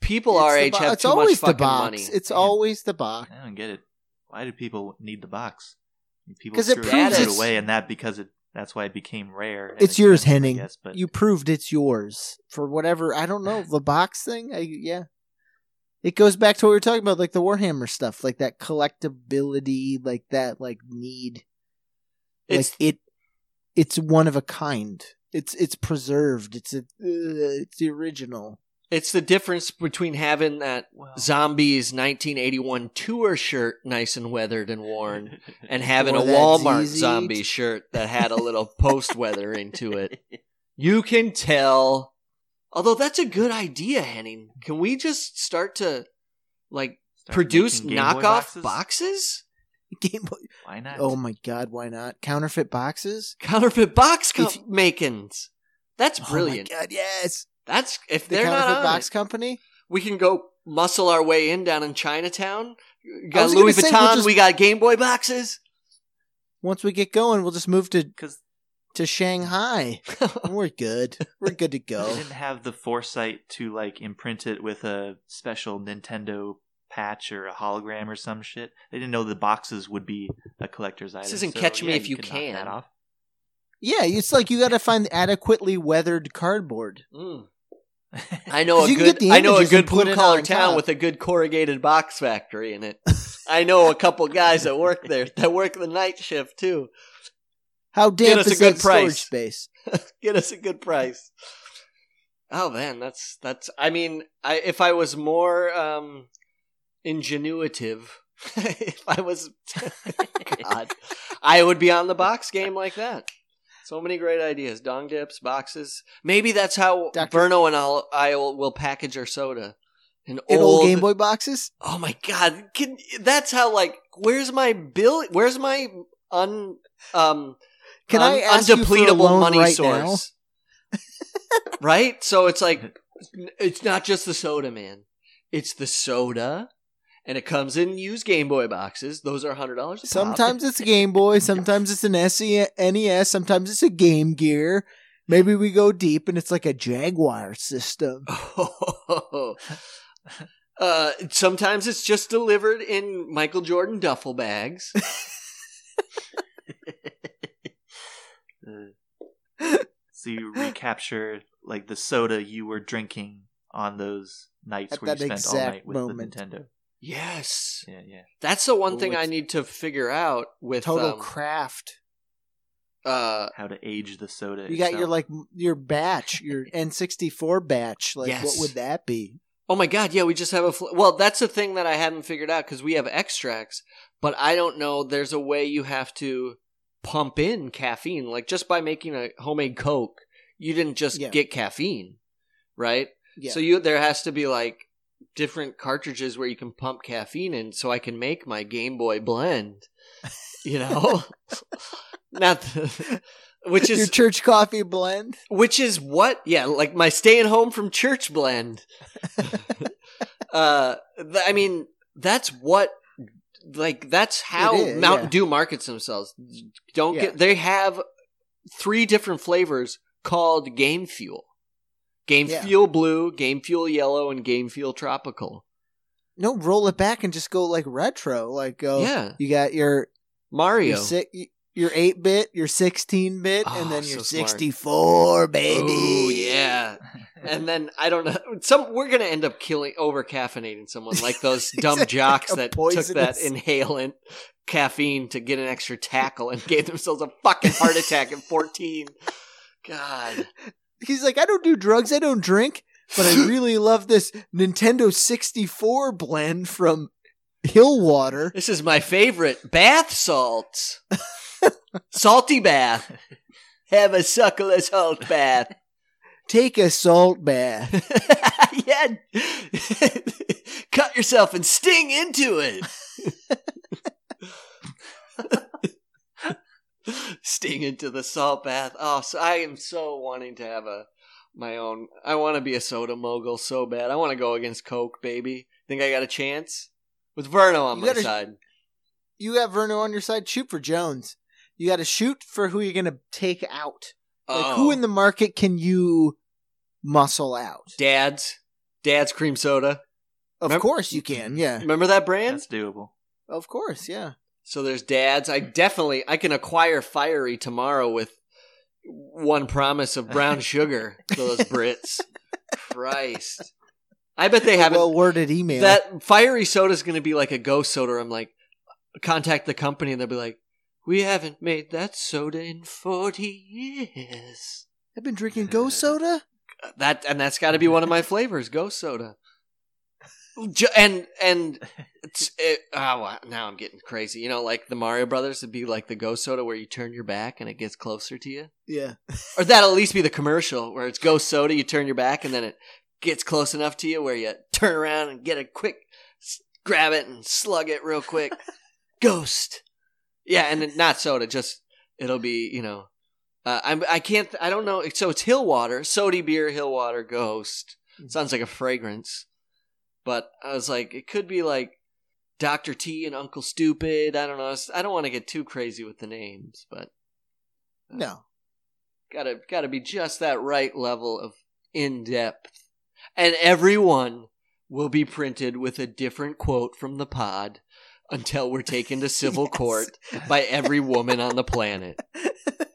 People It's our the age bo- have it's too always much the fucking box. money. It's Man. always the box. I don't get it. Why do people need the box? People 'Cause it threw proves it it's- away, and that because it that's why it became rare. and It's yours, expensive, I Henning. guess, but You proved it's yours for whatever. I don't know the box thing. I, yeah, it goes back to what we were talking about, like the Warhammer stuff, like that collectability, like that, like need. It's like it, it's one of a kind. It's it's preserved. It's a, uh, it's the original. It's the difference between having that well, Zombies 1981 tour shirt nice and weathered and worn and having a Walmart ZZ. zombie shirt that had a little post weathering to it. You can tell. Although that's a good idea, Henning. Can we just start to like Start produce making Game Boy knockoff boxes? boxes? Game Boy. Why not? Oh my god, why not counterfeit boxes? Counterfeit box com- If- makings. That's brilliant. Oh my god, yes. That's if The they're not counterfeit on box it, company. we can go muscle our way in down in Chinatown. We got was gonna Louis say, Vuitton. we'll just- We got Game Boy boxes. Once we get going, we'll just move to because to Shanghai. We're good. We're good to go. they go. didn't have the foresight to like imprint it with a special Nintendo patch or a hologram or some shit. They didn't know the boxes would be a collector's item. This isn't so, Catch Me If You could knock Can. that off. Yeah, it's like you got to find adequately weathered cardboard. Mm. I know a good. I know a good blue collar town top. with a good corrugated box factory in it. I know a couple guys that work there that work the night shift too. How damp us a is good price. space? Get us a good price. Oh man, that's that's. I mean, I if I was more um ingenuitive, if I was, God, I would be on the box game like that. So many great ideas: dong dips, boxes. Maybe that's how Doctor- Verno and I'll, I will will package our soda. An In old, old Game Boy boxes? Oh my god! Can, that's how like. Where's my bill? Where's my un um Can un- I ask you for a undepletable money right source? right. So it's like it's not just the soda, man. It's the soda, and it comes in used Game Boy boxes. Those are hundred dollars. Sometimes it's a Game Boy, sometimes it's an NES, sometimes it's a Game Gear. Maybe we go deep and it's like a Jaguar system. uh, sometimes it's just delivered in Michael Jordan duffel bags. So you recapture like the soda you were drinking on those nights At where you spent all night with moment. the Nintendo. Yes, Yeah, yeah. that's the one Ooh, thing I it's- need to figure out with Total um, craft. uh, How to age the soda. You got your itself. like your batch, your N64 batch. Like Yes. what would that be? Oh my god, yeah, we just have a fl- well. That's the thing that I hadn't figured out because we have extracts, but I don't know. There's a way you have to pump in caffeine, like just by making a homemade Coke. You didn't just Yeah. get caffeine, right? Yeah. So you there has to be like different cartridges where you can pump caffeine in, so I can make my Game Boy blend. You know, not the, which your is church coffee blend. which is what? Yeah, like my staying home from church blend. uh, th- I mean, that's what. Like that's how Mountain yeah. Dew markets themselves. Don't Yeah. get. They have three different flavors called Game Fuel. Game Yeah. Fuel Blue, Game Fuel Yellow, and Game Fuel Tropical. No, roll it back and just go like retro. Like go. Yeah, You got your Mario. your si- your eight bit, your sixteen bit, Oh, and then so your smart. sixty four, baby. Oh yeah. And then I don't know. Some we're gonna end up killing over caffeinating someone like those dumb jocks like a that took that inhalant caffeine to get an extra tackle and gave themselves a fucking heart attack at fourteen. God, He's like, I don't do drugs, I don't drink, but I really love this Nintendo sixty four blend from Hillwater. this is my favorite bath salts. Salty bath. Have a suckle salt bath. Take a salt bath. yeah. Cut yourself and sting into it. Sting into the salt bath. Oh, so I am so wanting to have a my own. I want to be a soda mogul so bad. I want to go against Coke, baby. Think I got a chance with Verno on You my gotta- side? You got Verno on your side. Shoot for Jones. You got to shoot for who you're gonna take out. Like oh, who in the market can you muscle out? Dad's Dad's cream soda. Of Remember- course you can. Yeah. Remember that brand? That's doable. Of course. Yeah. So there's dads. I definitely I can acquire fiery tomorrow with one promise of brown sugar. Those Brits, Christ! I bet they have well worded email. that fiery soda is going to be like a ghost soda. I'm like, contact the company and they'll be like, we haven't made that soda in forty years. I've been drinking uh, ghost Soda. That and that's got to be one of my flavors, ghost soda. And and it's, it, oh, wow, now I'm getting crazy. You know, like the Mario Brothers would be like the ghost soda where you turn your back and it gets closer to you, Yeah. or that'll at least be the commercial where it's ghost soda. You turn your back and then it gets close enough to you where you turn around and get a quick grab it and slug it real quick. ghost, yeah, and then not soda, just it'll be you know. Uh, I'm I can't I don't know. So it's Hillwater, Sody beer, Hillwater, Ghost. Sounds like a fragrance, but I was like, it could be like Doctor T and Uncle Stupid. I don't know. I don't want to get too crazy with the names, but uh, No. gotta gotta be just that right level of in depth, and everyone will be printed with a different quote from the pod until we're taken to civil Yes. court by every woman on the planet.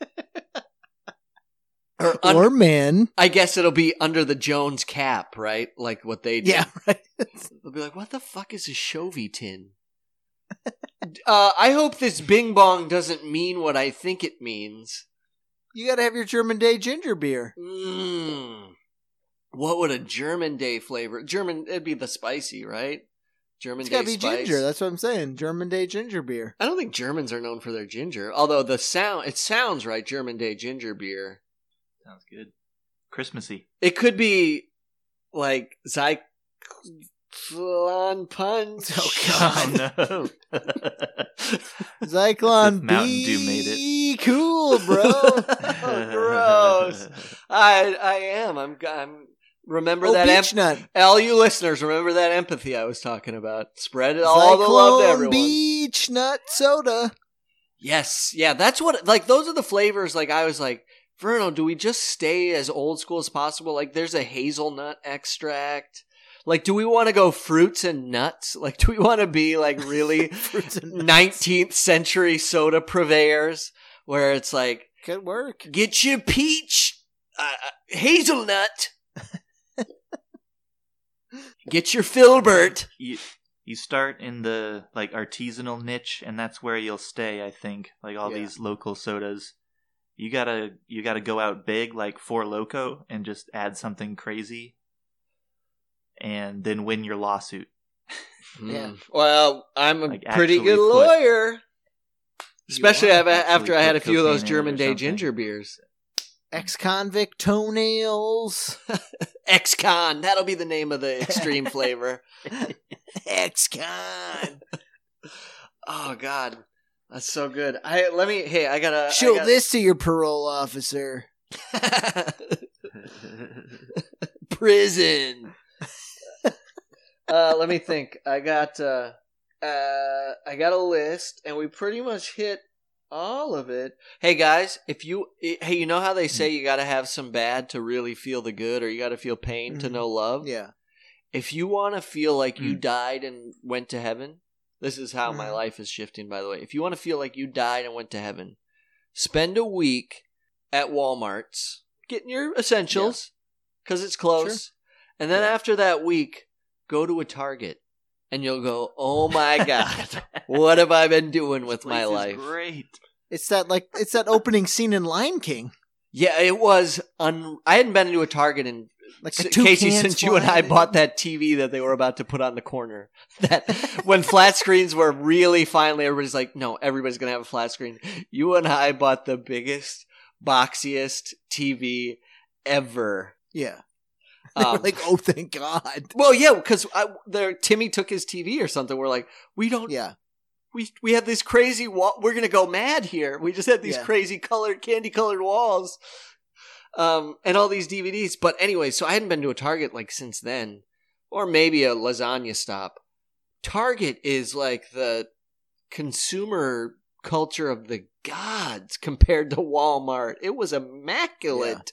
Or un- or man. I guess it'll be under the Jones cap, right? Like what they do. Yeah. Right. They'll be like, what the fuck is a Chovy tin? uh, I hope this Bing Bong doesn't mean what I think it means. You got to have your German Day ginger beer. Mm. What would a German Day flavor? German, it'd be the spicy, right? German It's Day got to be spice. ginger. That's what I'm saying. German Day ginger beer. I don't think Germans are known for their ginger. Although the sound, it sounds right. German Day ginger beer. Sounds good. Christmassy. It could be like Zyklon Punch. Oh, God. Oh no. Zyklon Mountain Dew B. made Cool, bro. Oh, gross. I I am. I'm. I'm. Remember oh, that. beach Em- nut. all you listeners, remember that empathy I was talking about. Spread it all the love to Zyklon everyone. Beach nut soda. Yes, yeah, that's what. Like those are the flavors. Like I was like, Verno, do we just stay as old school as possible? Like there's a hazelnut extract. Like, do we want to go fruits and nuts? Like, do we want to be like really Fruits and nuts. 19th century soda purveyors where it's like, Good work. get your peach uh, hazelnut, get your filbert. you you start in the like artisanal niche and that's where you'll stay i think like all Yeah. these local sodas you gotta you gotta go out big like four loco and just add something crazy and then win your lawsuit Yeah. Hmm. Well, I'm a Like, pretty actually good put- lawyer. Especially are after I had a few of those cocaine in it or German Day something. ginger beers. Ex-convict toenails. Ex-con, that'll be the name of the extreme flavor. Ex-con. Oh God, that's so good. I let me. Hey, I gotta Show I gotta- this to your parole officer. prison. uh, let me think. I got uh, uh, I got a list, and we pretty much hit all of it. Hey guys, if you hey, you know how they say you got to have some bad to really feel the good, or you got to feel pain to Mhm. know love. Yeah. If you want to feel like you Mm. died and went to heaven, this is how my Mhm. life is shifting. By the way, if you want to feel like you died and went to heaven, spend a week at Walmart's getting your essentials because it's close, and then Yeah. after that week, go to a Target, and you'll go, "Oh my god, what have I been doing with my is life?" great It's that like it's that opening scene in Lion King. Yeah, it was. Un- I hadn't been into a Target in Like S- Casey, since you and I bought that TV that they were about to put on the corner, that when flat screens were really finally, everybody's like, no, everybody's gonna have a flat screen. You and I bought the biggest, boxiest TV ever. Yeah. Um, like, oh, thank God. well, yeah, because there Timmy took his TV or something. We're like, we don't, Yeah. we we have this crazy wall. We're gonna go mad here. We just had these Yeah. crazy colored, candy colored walls, um, and all these DVDs. But anyway, so I hadn't been to a Target like since then, or maybe a lasagna stop. Target is like the consumer culture of the gods compared to Walmart. It was immaculate.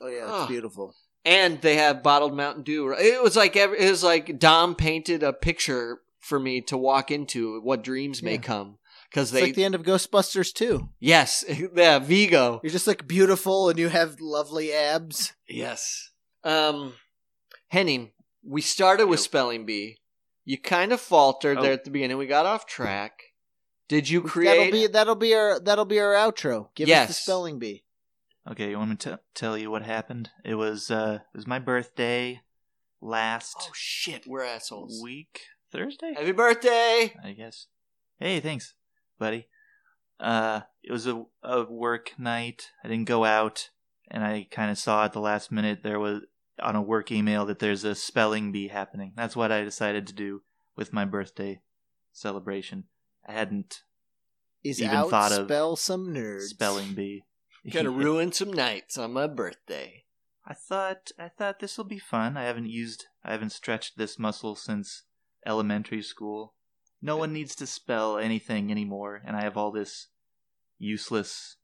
Oh yeah, it's Ah. beautiful. and they have bottled Mountain Dew. It was like every, it was like Dom painted a picture for me to walk into. What dreams may Yeah. come because they like the end of Ghostbusters too. yes yeah Vigo You're just like beautiful and you have lovely abs. yes um Henning. We started with spelling bee. You kind of faltered Oh. there at the beginning. We got off track. Did you That'll create? be that'll be our that'll be our outro. Give us the spelling bee. okay you want me to tell you what happened it was uh it was my birthday last oh shit, we're assholes. week thursday Happy birthday! I guess. Hey, thanks, buddy. Uh, it was a, a work night. I didn't go out, and I kind of saw at the last minute there was on a work email that there's a spelling bee happening. That's what I decided to do with my birthday celebration. I hadn't Is Even out thought of spell some nerds. spelling bee. Gonna ruin some nights on my birthday. I thought I thought this will be fun. I haven't used I haven't stretched this muscle since elementary school. No one needs to spell anything anymore, and I have all this useless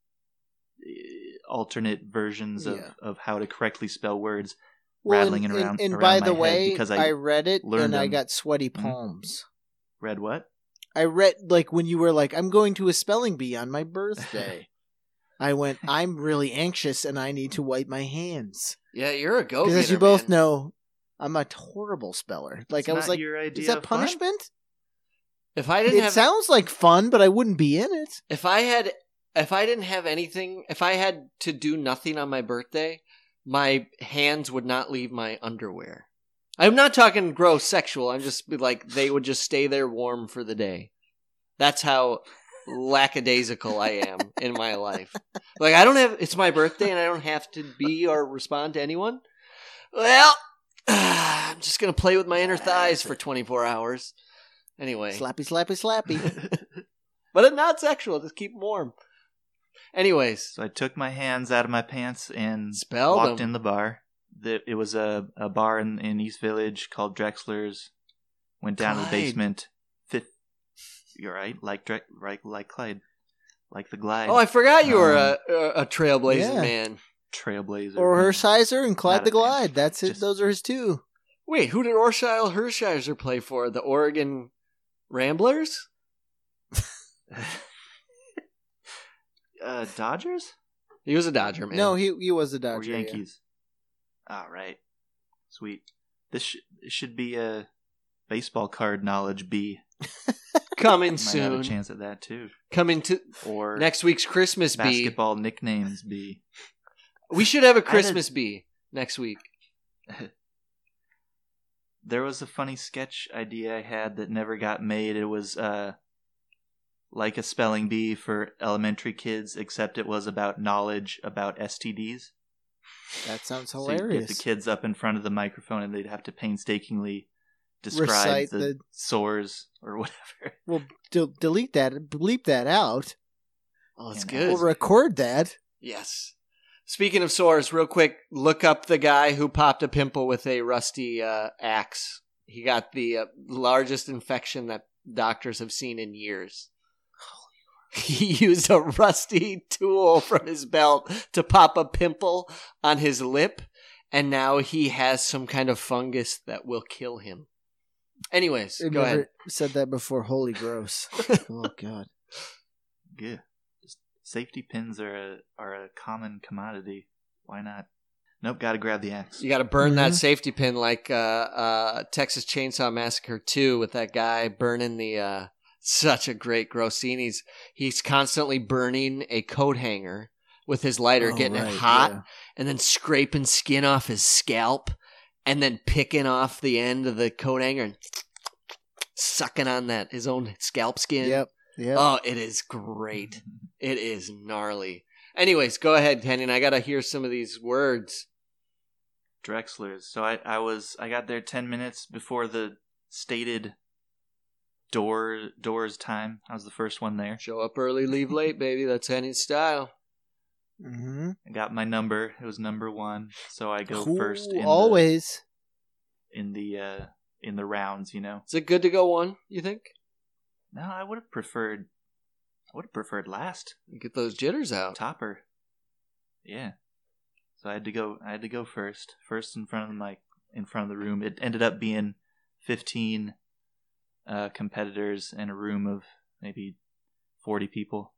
eh, alternate versions of, Yeah. of how to correctly spell words. Well, rattling and, it around- and, and around by my the head way, because I, I read it learned and I got sweaty Mhm. palms. Read what? I read like when you were like, "I'm going to a spelling bee on my birthday." I went, "I'm really anxious and I need to wipe my hands." Yeah, you're a go Because as you both know, I'm a horrible speller. Like It's I was like, your idea "Is that of fun? punishment?" If I didn't It have sounds like fun, but I wouldn't be in it. if I had if I didn't have anything, if I had to do nothing on my birthday, my hands would not leave my underwear. I'm not talking gross sexual. I'm just like they would just stay there warm for the day. That's how lackadaisical I am in my life. Like I don't have it's my birthday and I don't have to be or respond to anyone. Well, I'm just going to play with my inner thighs for 24 hours. Anyway. Slappy, slappy, slappy. but it's not sexual. Just keep 'em warm. Anyways, So I took my hands out of my pants and Spelled walked 'em. in the bar. The, it was a, a bar in, in East Village called Drexler's. Went down to the Clyde. basement. Fifth, you're right, like Dre, right, like Clyde, like the Glide. oh, I forgot you were a, Um, a, a trailblazing yeah. man. Trailblazer. or Hershiser and Clyde Not the a fan. Glide. That's it. Just- Those are his two. Wait, who did Orshile Hershiser play for? The Oregon Ramblers? uh, Dodgers He was a Dodger man. No, he he was a or Dodger. yeah. Yankees. All right, sweet. This sh- should be a baseball card knowledge bee. coming Might have a soon. chance at that too. Coming to Or next week's Christmas bee. basketball nicknames bee. We should have a Christmas bee next week. there was a funny sketch idea I had that never got made. It was uh like a spelling bee for elementary kids, except it was about knowledge about STDs. That sounds hilarious. So you'd get the kids up in front of the microphone and they'd have to painstakingly describe Recite the, the- sores or whatever. Well, del- delete that. Bleep that out. Oh, that's And good. We'll record that. Yes. Speaking of sores, real quick, look up the guy who popped a pimple with a rusty uh, axe. He got the uh, largest infection that doctors have seen in years. He used a rusty tool from his belt to pop a pimple on his lip, and now he has some kind of fungus that will kill him. Anyways, I've go never ahead. Said that before. Holy gross. oh God. Yeah. Just safety pins are a are a common commodity. Why not? Nope, gotta grab the axe. You got to burn that Mhm. safety pin like uh, uh, Texas Chainsaw Massacre 2 with that guy burning the. Uh, such a great gross scene. He's, he's constantly burning a coat hanger with his lighter, Oh, getting right, it hot, yeah. and then scraping skin off his scalp, and then picking off the end of the coat hanger and sucking on that his own scalp skin. Yep. Yep. Oh, it is great. It is gnarly. Anyways, go ahead, Henning. I gotta hear some of these words. Drexler's. So I, I was I got there ten minutes before the stated door doors time. I was the first one there. Show up early, leave late, baby. That's Henning's style. mm-hmm. I got my number. It was number one. So I go first in the, always. in the uh in the rounds, you know. Is it good to go one, you think? No, I would have preferred I would have preferred last. Get those jitters out. Topper. Yeah. So I had to go I had to go first. First in front of the mic in front of the room. It ended up being fifteen uh competitors in a room of maybe forty people.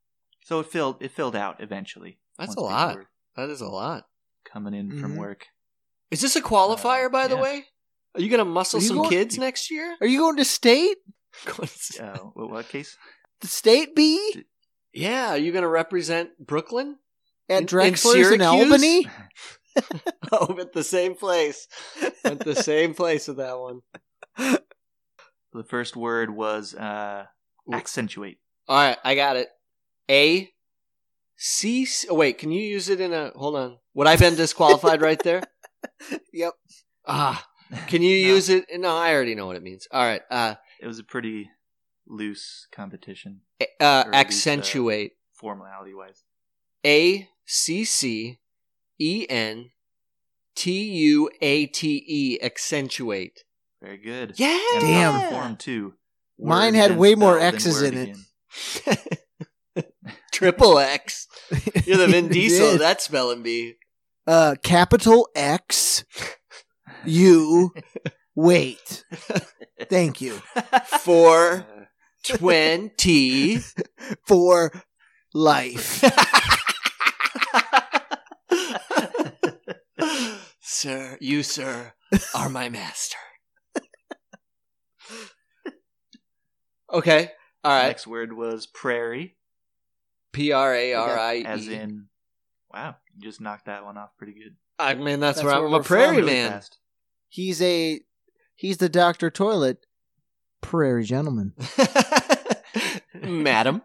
So it filled it filled out eventually. That's a lot. That is a lot. Coming in from Mhm. work. Is this a qualifier, Uh, by the yeah. way? Are you gonna muscle some going- kids next year? Are you going to state? Uh, what, what case? The state bee yeah, are you gonna represent Brooklyn? at In- in Drexler's in, Syracuse? Albany? oh, at the same place. At the same place with that one. The first word was uh, accentuate. All right, I got it. A C. Oh, wait, can you use it in a? Hold on. Would I been disqualified right there? Yep. Ah, can you No. use it? No, I already know what it means. All right. Uh, It was a pretty loose competition, uh, Or at least, uh, accentuate. formality wise. A C C E N T U A T E. Accentuate. Very good. Yeah. And Damn. form too. Mine had way more X's in it. Triple X. You're the Vin It Diesel. of. That spelling bee. uh, capital X U. Wait. Thank you For twenty. for life. sir, you, sir, are my master. Okay. All right. Next word was prairie, P R A R I E. as in. Wow, you just knocked that one off pretty good. I mean, that's, That's where where I'm a we're prairie from. Man. fast. He's a he's the Doctor Toilet Prairie Gentleman. Madam.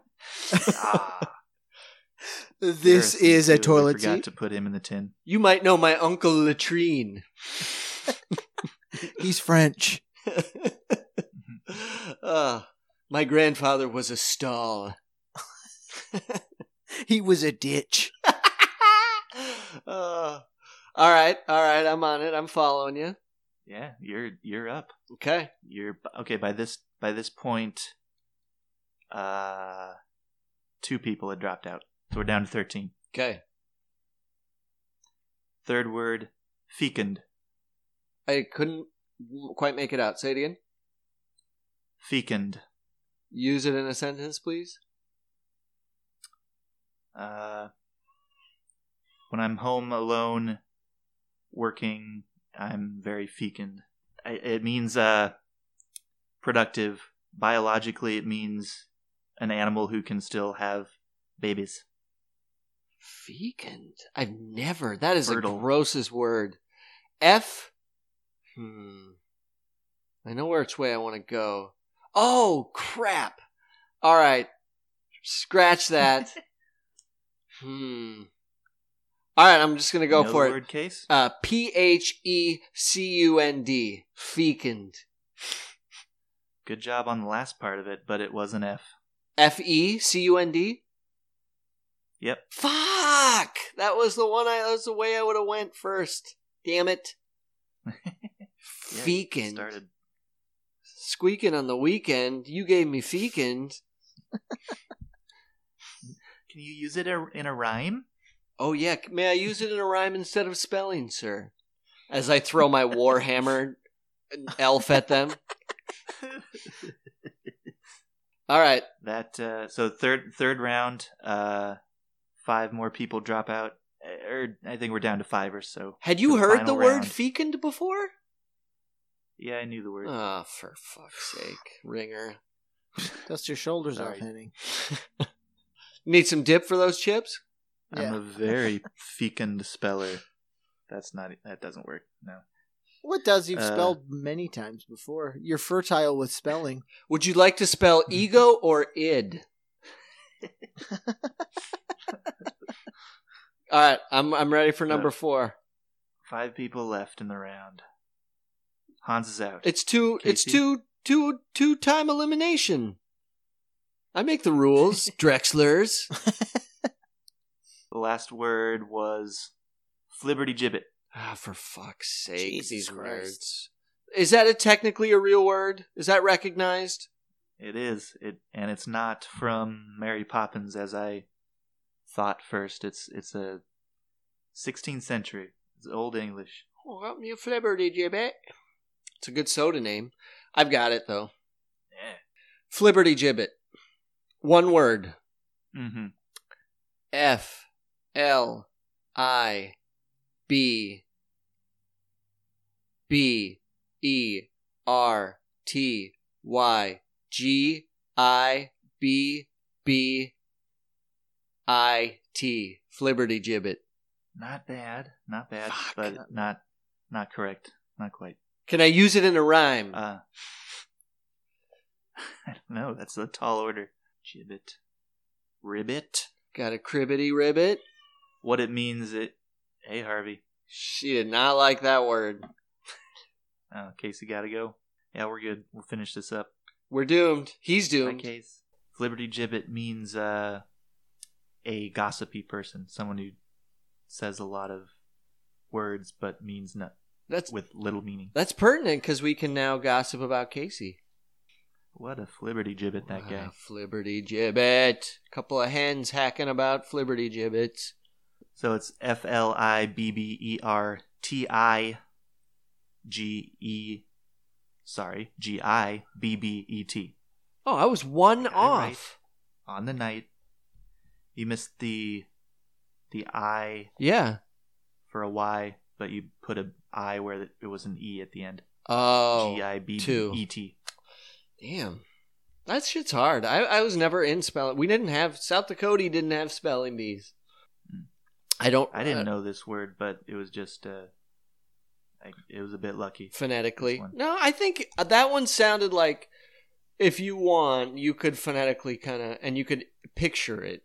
Ah, This Harrison is a Field, I toilet Forgot seat. to put him in the tin. You might know my uncle Latrine. He's French. uh, my grandfather was a stall. He was a ditch. uh, all right, all right, I'm on it. I'm following you. Yeah, you're you're up. Okay. You're okay by this by this point. Uh, two people had dropped out, so we're down to thirteen. Okay. Third word, fecund. I couldn't quite make it out. Say it again. Fecund. Use it in a sentence, please. Uh, when I'm home alone, working, I'm very fecund. I, it means uh, productive. Biologically, it means an animal who can still have babies. Fecund. I've never. That is Fertile. the grossest word. F. Hmm. I know where which way I want to go. Oh crap! All right, scratch that. hmm. All right, I'm just gonna go know for the it. Word case. Uh, P H E C U N D. Fecund. Good job on the last part of it, but it was an F. F E C U N D. Yep. Fuck! That was the one. I. That was the way I would have went first. Damn it. Fecund. Started. Squeaking on the weekend. You gave me fecund. Can you use it in a rhyme? Oh yeah, may I use it in a rhyme instead of spelling, sir? As I throw my warhammer elf at them. All right. That uh, so third third round, uh, five more people drop out, Uh, or I think we're down to five or so. Had for you heard the final word round. fecund before? Yeah, I knew the word. Oh, for fuck's sake, ringer. Dust your shoulders off, Sorry. Henning. Need some dip for those chips? I'm a very fecund speller. That's not. That doesn't work. No. What does you've Uh, spelled many times before? You're fertile with spelling. Would you like to spell ego or id? All right, I'm I'm ready for number Uh, four. Five people left in the round. Hans is out. It's two. It's Casey? two. Two. Two time elimination. I make the rules, Drexlers. the last word was flibbertigibbet. Ah, for fuck's sake, Jesus these Christ. words. Is that a technically a real word? Is that recognized? It is. It and it's not from Mary Poppins as I thought first. It's it's a 16th century. It's old English. Oh, got me flibbertigibbet. It's a good soda name. I've got it though. Yeah. Flibbertigibbet. One word. Mm-hmm. F L I B B E R T Y G I B B I T Flibberty Gibbet. Not bad. Not bad. Fuck. But not not correct. Not quite. Can I use it in a rhyme? Uh I don't know. That's a tall order. Gibbet. Ribbit. Got a cribbity ribbit? What it means it Hey Harvey. She did not like that word. Oh, Casey gotta go. Yeah, we're good. We'll finish this up. We're doomed. He's doomed. Case. Flibberty gibbet means uh, a gossipy person, someone who says a lot of words but means not That's with little meaning. that's pertinent because we can now gossip about Casey. What a flibbertigibbet that guy. Ah, Flibbertigibbet. Couple of hens hacking about Flibbertigibbets. So it's F L I B B E R T I G E. Sorry, G I B B E T. Oh, I was one Got off. right. On the night, you missed the the I Yeah. for a Y, but you put a I where it was an E at the end. Oh. G I B. B E T. Damn. That shit's hard. I, I was never in spelling. We didn't have South Dakota didn't have spelling bees. I don't. I didn't uh, know this word, but it was just uh, I, it was a bit lucky. phonetically. No, I think that one sounded like if you want, you could phonetically kind of, and you could picture it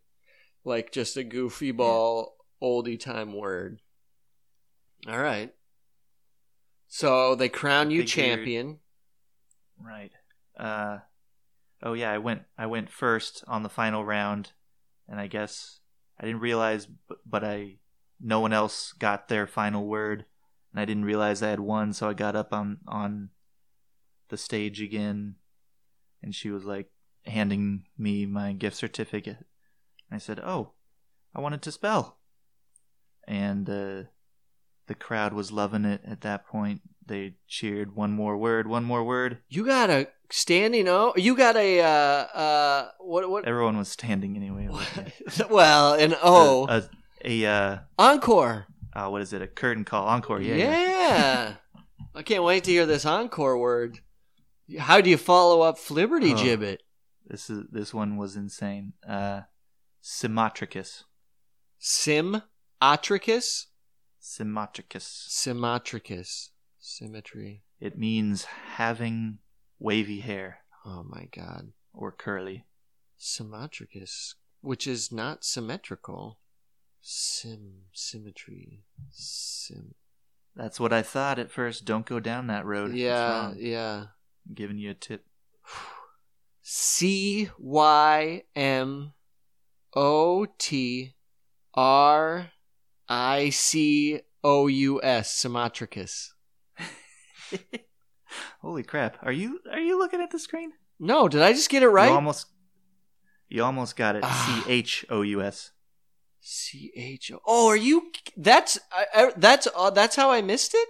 like just a goofy ball, oldie time word. All right. So they crown you champion. Right. Uh, oh yeah, I went I went first on the final round, and I guess I didn't realize, but, I no one else got their final word, and I didn't realize I had won, so I got up on on the stage again, and she was like handing me my gift certificate. I said, "Oh, I wanted to spell," and uh, the crowd was loving it at that point. They cheered one more word, one more word. You got a standing O. You got a uh uh what what? Everyone was standing anyway. well, an. O A, a, a uh, encore. uh, what is it? A curtain call, encore. Yeah. Yeah. I can't wait to hear this encore word. How do you follow up Flibberty Oh. Gibbet? This is this one was insane. Uh, Cymotrichous. Sim Atricus? Cymotrichous. Cymotrichous. Symmetry. It means having wavy hair Oh my god. or curly. Cymotrichous, which is not symmetrical. Sim symmetry. Sim. That's what I thought at first. Don't go down that road. Yeah, yeah. I'm giving you a tip. C Y M O T R I C O U S. Cymotrichous. Holy crap! Are you are you looking at the screen? No, did I just get it right? You almost you almost got it. Ah. C H O U S. C H O. Oh, are you? That's I, I, that's uh, that's how I missed it.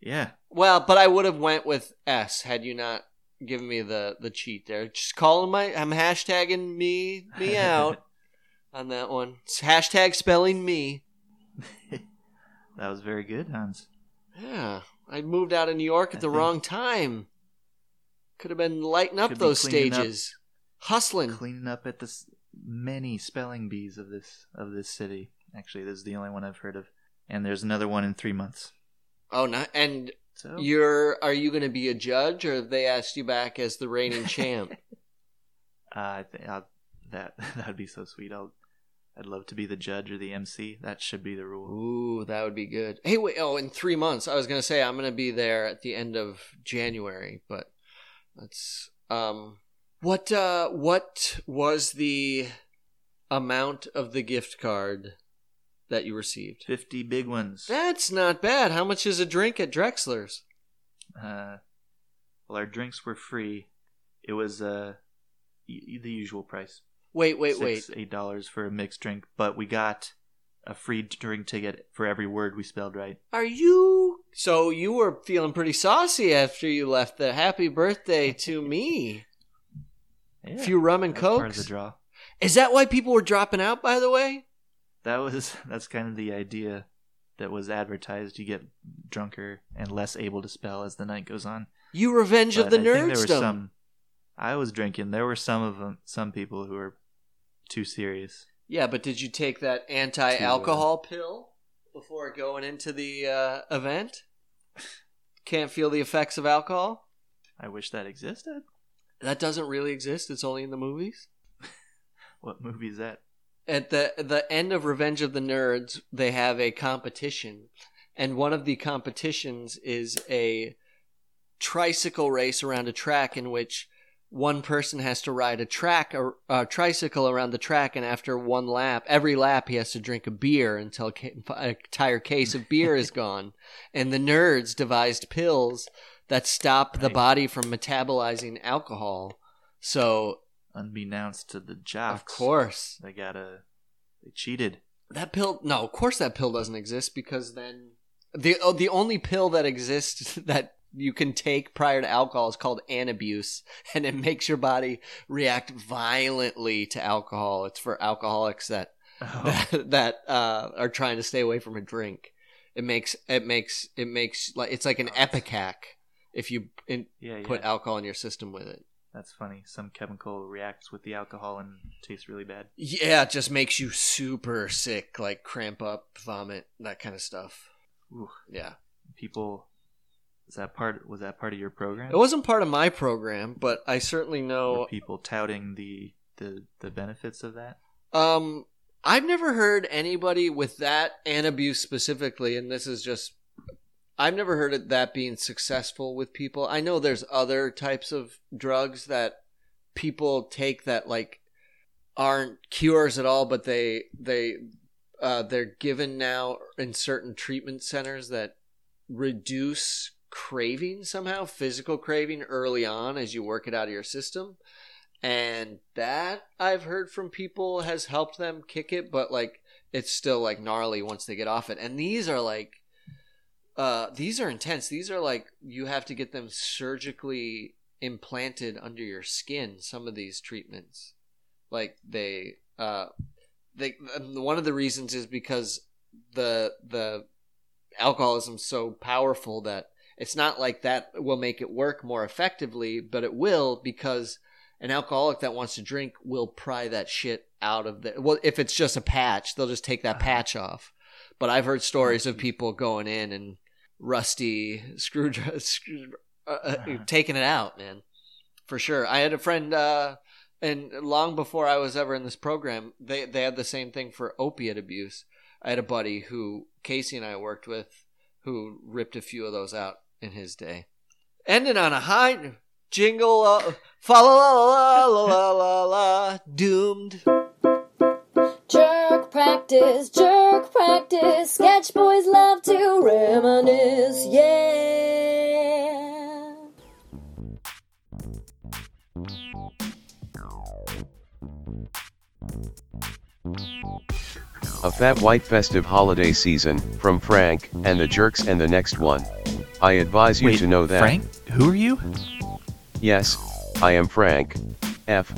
Yeah. Well, but I would have went with S had you not given me the the cheat there. Just calling my I'm hashtagging me me out on that one. It's hashtag spelling me. That was very good, Hans. Yeah, I moved out of New York at the wrong time. Could have been lighting up Could be those cleaning up- stages, hustling. Cleaning up at the s- many spelling bees of this of this city. Actually, this is the only one I've heard of, and there's another one in three months. Oh, not and So you're are you going to be a judge or have they asked you back as the reigning champ? uh, I think I'll, that that would be so sweet. I'll I'd love to be the judge or the MC. That should be the rule. Ooh, that would be good. Hey, wait. Oh, in three months. I was gonna say I'm gonna be there at the end of January, but that's um. What uh? What was the amount of the gift card that you received? Fifty big ones. That's not bad. How much is a drink at Drexler's? Uh, well, our drinks were free. It was uh y- the usual price. Wait, wait, wait. Eight dollars for a mixed drink, but we got a free drink ticket for every word we spelled right. Are you? So you were feeling pretty saucy after you left. The happy birthday to me. Yeah, A few rum and that's part of cokes. the draw. Is that why people were dropping out? By the way. That was that's kind of the idea that was advertised. You get drunker and less able to spell as the night goes on. You revenge of But the I think there were some. I was drinking. There were some of them, some people who were too serious. Yeah, but did you take that anti-alcohol pill before going into the uh, event? Can't feel the effects of alcohol? I wish that existed. That doesn't really exist. It's only in the movies. What movie is that? At the the end of Revenge of the Nerds, they have a competition, and one of the competitions is a tricycle race around a track in which one person has to ride a track a, a tricycle around the track and after one lap every lap he has to drink a beer until a entire case of beer is gone. And the nerds devised pills that stop the body from metabolizing alcohol. So Unbeknownst to the jocks, of course. they got a they cheated. that pill no of course that pill doesn't exist because then the oh, the only pill that exists that you can take prior to alcohol is called Antabuse and it makes your body react violently to alcohol it's for alcoholics that Oh, that, that uh, are trying to stay away from a drink it makes it makes it makes like it's like an ipecac if you in, yeah, yeah. put alcohol in your system with it That's funny. Some chemical reacts with the alcohol and tastes really bad. Yeah, it just makes you super sick, like cramp up, vomit, that kind of stuff. Ooh. Yeah. People, is that part? Was that part of your program? It wasn't part of my program, but I certainly Were know. people touting the the the benefits of that? Um, I've never heard anybody with that Antabuse specifically, and this is just. I've never heard of that being successful with people. I know there's other types of drugs that people take that like aren't cures at all, but they they uh, they're given now in certain treatment centers that reduce craving somehow, physical craving early on as you work it out of your system. And that I've heard from people has helped them kick it, but like it's still like gnarly once they get off it. And these are like uh these are intense. These are like you have to get them surgically implanted under your skin some of these treatments. Like they uh they one of the reasons is because the the alcoholism's so powerful that it's not like that will make it work more effectively, but it will because an alcoholic that wants to drink will pry that shit out of the well if it's just a patch they'll just take that patch off. But i've heard stories of people going in and rusty screwdriver screw, uh, uh, taking it out man for sure. I had a friend uh and long before i was ever in this program they they had the same thing for opiate abuse. I had a buddy who casey and i worked with who ripped a few of those out in his day ending on a high jingle uh, fa la la la la la la la doomed Jerk practice, jerk practice. Sketch boys love to reminisce, yeah. A fat white festive holiday season, from Frank, and the jerks and the next one. I advise you Wait, to know that. Frank, who are you? Yes, I am Frank. F.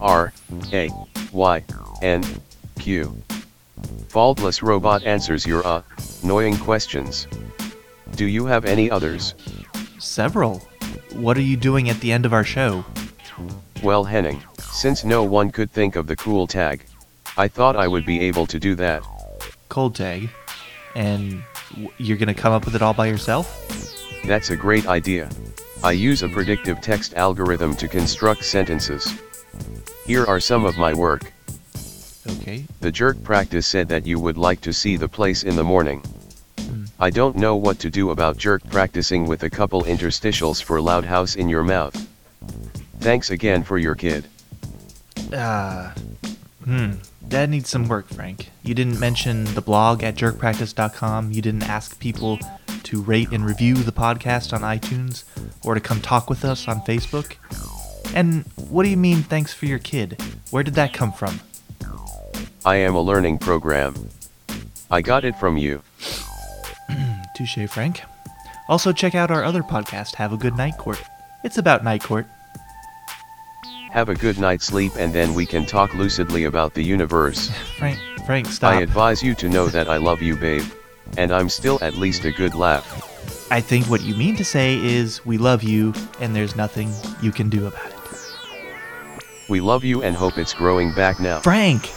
R. A. Y. N. Q. Faultless robot answers your uh, annoying questions. Do you have any others? Several. What are you doing at the end of our show? Well, Henning, since no one could think of the cool tag, I thought I would be able to do that. Cold tag, and you're gonna come up with it all by yourself? That's a great idea. I use a predictive text algorithm to construct sentences. Here are some of my work. Okay. The jerk practice said that you would like to see the place in the morning. I don't know what to do about jerk practicing with a couple interstitials for loud house in your mouth. Thanks again for your kid. Uh, hmm. That needs some work, Frank. You didn't mention the blog at jerkpractice.com. You didn't ask people to rate and review the podcast on iTunes or to come talk with us on Facebook. And what do you mean, thanks for your kid? Where did that come from? I am a learning program. I got it from you. Touche, Frank. Also, check out our other podcast, Have a Good Night Court. It's about Night Court. Have a good night's sleep and then we can talk lucidly about the universe. Frank, Frank, stop. I advise you to know that I love you, babe. And I'm still at least a good laugh. I think what you mean to say is we love you and there's nothing you can do about it. We love you and hope it's growing back now. Frank!